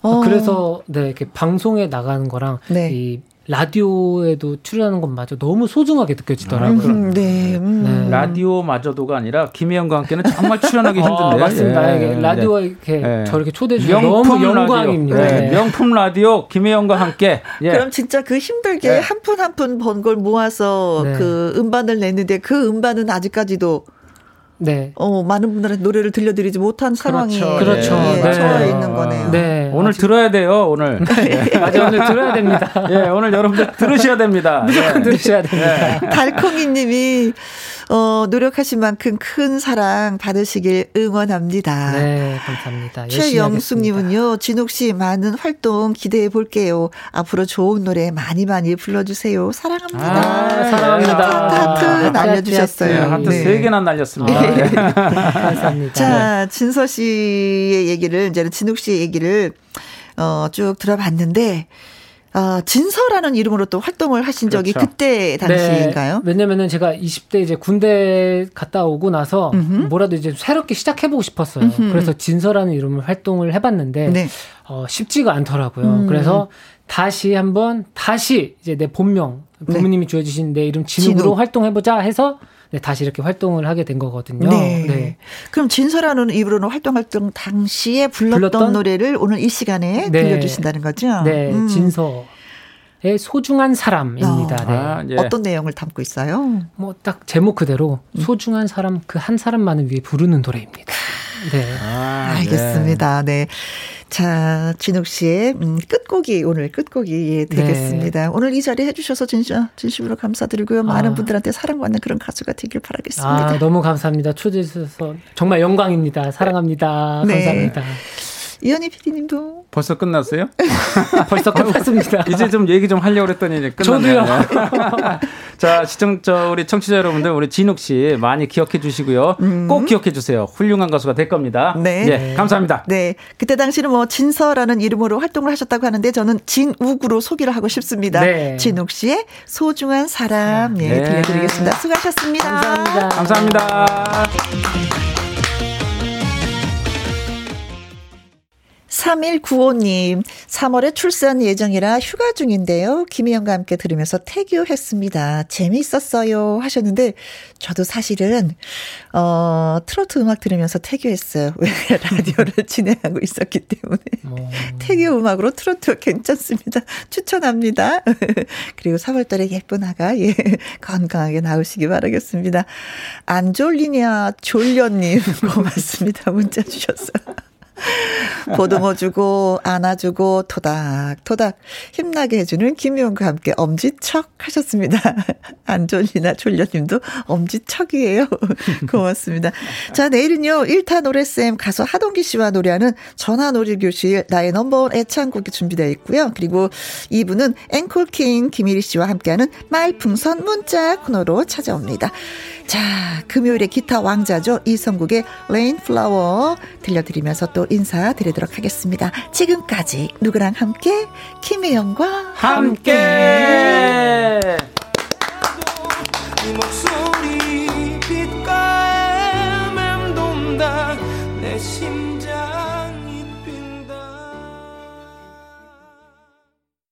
예. 어. 그래서 네 이렇게 방송에 나가는 거랑 네. 이 라디오에도 출연하는 것마저 너무 소중하게 느껴지더라고요. 음, 네, 음. 네. 라디오마저도가 아니라 김혜영과 함께는 정말 출연하기 아, 힘든데. 아, 맞습니다. 예, 라디오 네. 이렇게 네. 저렇게 초대해 주셔서 너무 영광입니다. 라디오. 네. 명품 라디오 김혜영과 함께. 예. 그럼 진짜 그 힘들게 한 푼 한 푼 번 걸 모아서 네. 그 음반을 내는데 그 음반은 아직까지도 네. 어, 많은 분들한테 노래를 들려드리지 못한 상황이 그렇죠. 그렇죠. 예, 네. 처해 있는 거네요. 네. 오늘 아직... 들어야 돼요, 오늘. 네. 맞아, 오늘 들어야 됩니다. 예, 오늘 여러분들 들으셔야 됩니다. 무조건 네. 들으셔야 됩니다. 달콩이 님이 어, 노력하신 만큼 큰 사랑 받으시길 응원합니다. 네, 감사합니다. 최영숙님은요, 진욱 씨 많은 활동 기대해 볼게요. 앞으로 좋은 노래 많이 많이 불러주세요. 사랑합니다. 아, 사랑합니다. 하트, 하트 날려주셨어요. 네, 하트 네. 3개나 날렸습니다. 네. 감사합니다. 자, 진서 씨의 얘기를, 이제는 진욱 씨의 얘기를, 어, 쭉 들어봤는데, 아, 진서라는 이름으로 또 활동을 하신 적이 그렇죠. 그때 당시인가요? 네, 왜냐면은 제가 20대 이제 군대 갔다 오고 나서 음흠. 뭐라도 이제 새롭게 시작해보고 싶었어요. 음흠. 그래서 진서라는 이름을 활동을 해봤는데 네. 어, 쉽지가 않더라고요. 음. 그래서 다시 한번 다시 이제 내 본명 네. 부모님이 네. 주어주신 내 이름 진욱으로 진욱. 활동해보자 해서 네, 다시 이렇게 활동을 하게 된 거거든요. 네. 네. 그럼 진서라는 이름으로 활동할 때 당시에 불렀던, 불렀던, 노래를 오늘 이 시간에 네. 들려주신다는 거죠? 네, 음. 진서. 의 소중한 사람입니다. 어, 네. 아, 예. 어떤 내용을 담고 있어요? 뭐 딱 제목 그대로 음. 소중한 사람 그 한 사람만을 위해 부르는 노래입니다. 네. 아, 알겠습니다. 네. 네. 자, 진욱 씨의 음, 끝곡이 오늘 끝곡이 예, 되겠습니다. 네. 오늘 이 자리 해주셔서 진짜 진심으로 감사드리고요. 많은 아. 분들한테 사랑받는 그런 가수가 되길 바라겠습니다. 아, 너무 감사합니다. 초대해 주셔서 정말 영광입니다. 사랑합니다. 네. 감사합니다. 이현희 PD님도 벌써 끝났어요? 벌써 끝났습니다. 이제 좀 얘기 좀 하려고 그랬더니 이제 끝났네요. 저도요. 자, 시청자 우리 청취자 여러분들 우리 진욱 씨 많이 기억해 주시고요. 음. 꼭 기억해 주세요. 훌륭한 가수가 될 겁니다. 네. 예, 감사합니다. 네. 그때 당시는 뭐 진서라는 이름으로 활동을 하셨다고 하는데 저는 진욱으로 소개를 하고 싶습니다. 네. 진욱 씨의 소중한 사람 예, 네. 들려드리겠습니다. 수고하셨습니다. 감사합니다. 감사합니다. 3195님, 3월에 출산 예정이라 휴가 중인데요. 김희영과 함께 들으면서 태교했습니다. 재미있었어요. 하셨는데, 저도 사실은, 어, 트로트 음악 들으면서 태교했어요. 왜 라디오를 진행하고 있었기 때문에. 어. 태교 음악으로 트로트 괜찮습니다. 추천합니다. 그리고 3월달에 예쁜 아가, 예, 건강하게 나오시기 바라겠습니다. 안 졸리냐, 졸려님, 고맙습니다. 문자 주셨어요. 보듬어 주고 안아주고 토닥토닥 힘나게 해주는 김희영과 함께 엄지척 하셨습니다. 안 졸리나 졸려님도 엄지척이에요. 고맙습니다. 자 내일은요 1타 노래쌤 가수 하동기 씨와 노래하는 전화놀이교실 나의 넘버원 애창곡이 준비되어 있고요. 그리고 2부는 앵콜킹 김일희 씨와 함께하는 말풍선 문자 코너로 찾아옵니다. 자 금요일에 기타 왕자죠 이성국의 레인플라워 들려드리면서 또 인사드리도록 하겠습니다. 지금까지 누구랑 함께 김혜영과 함께. 함께.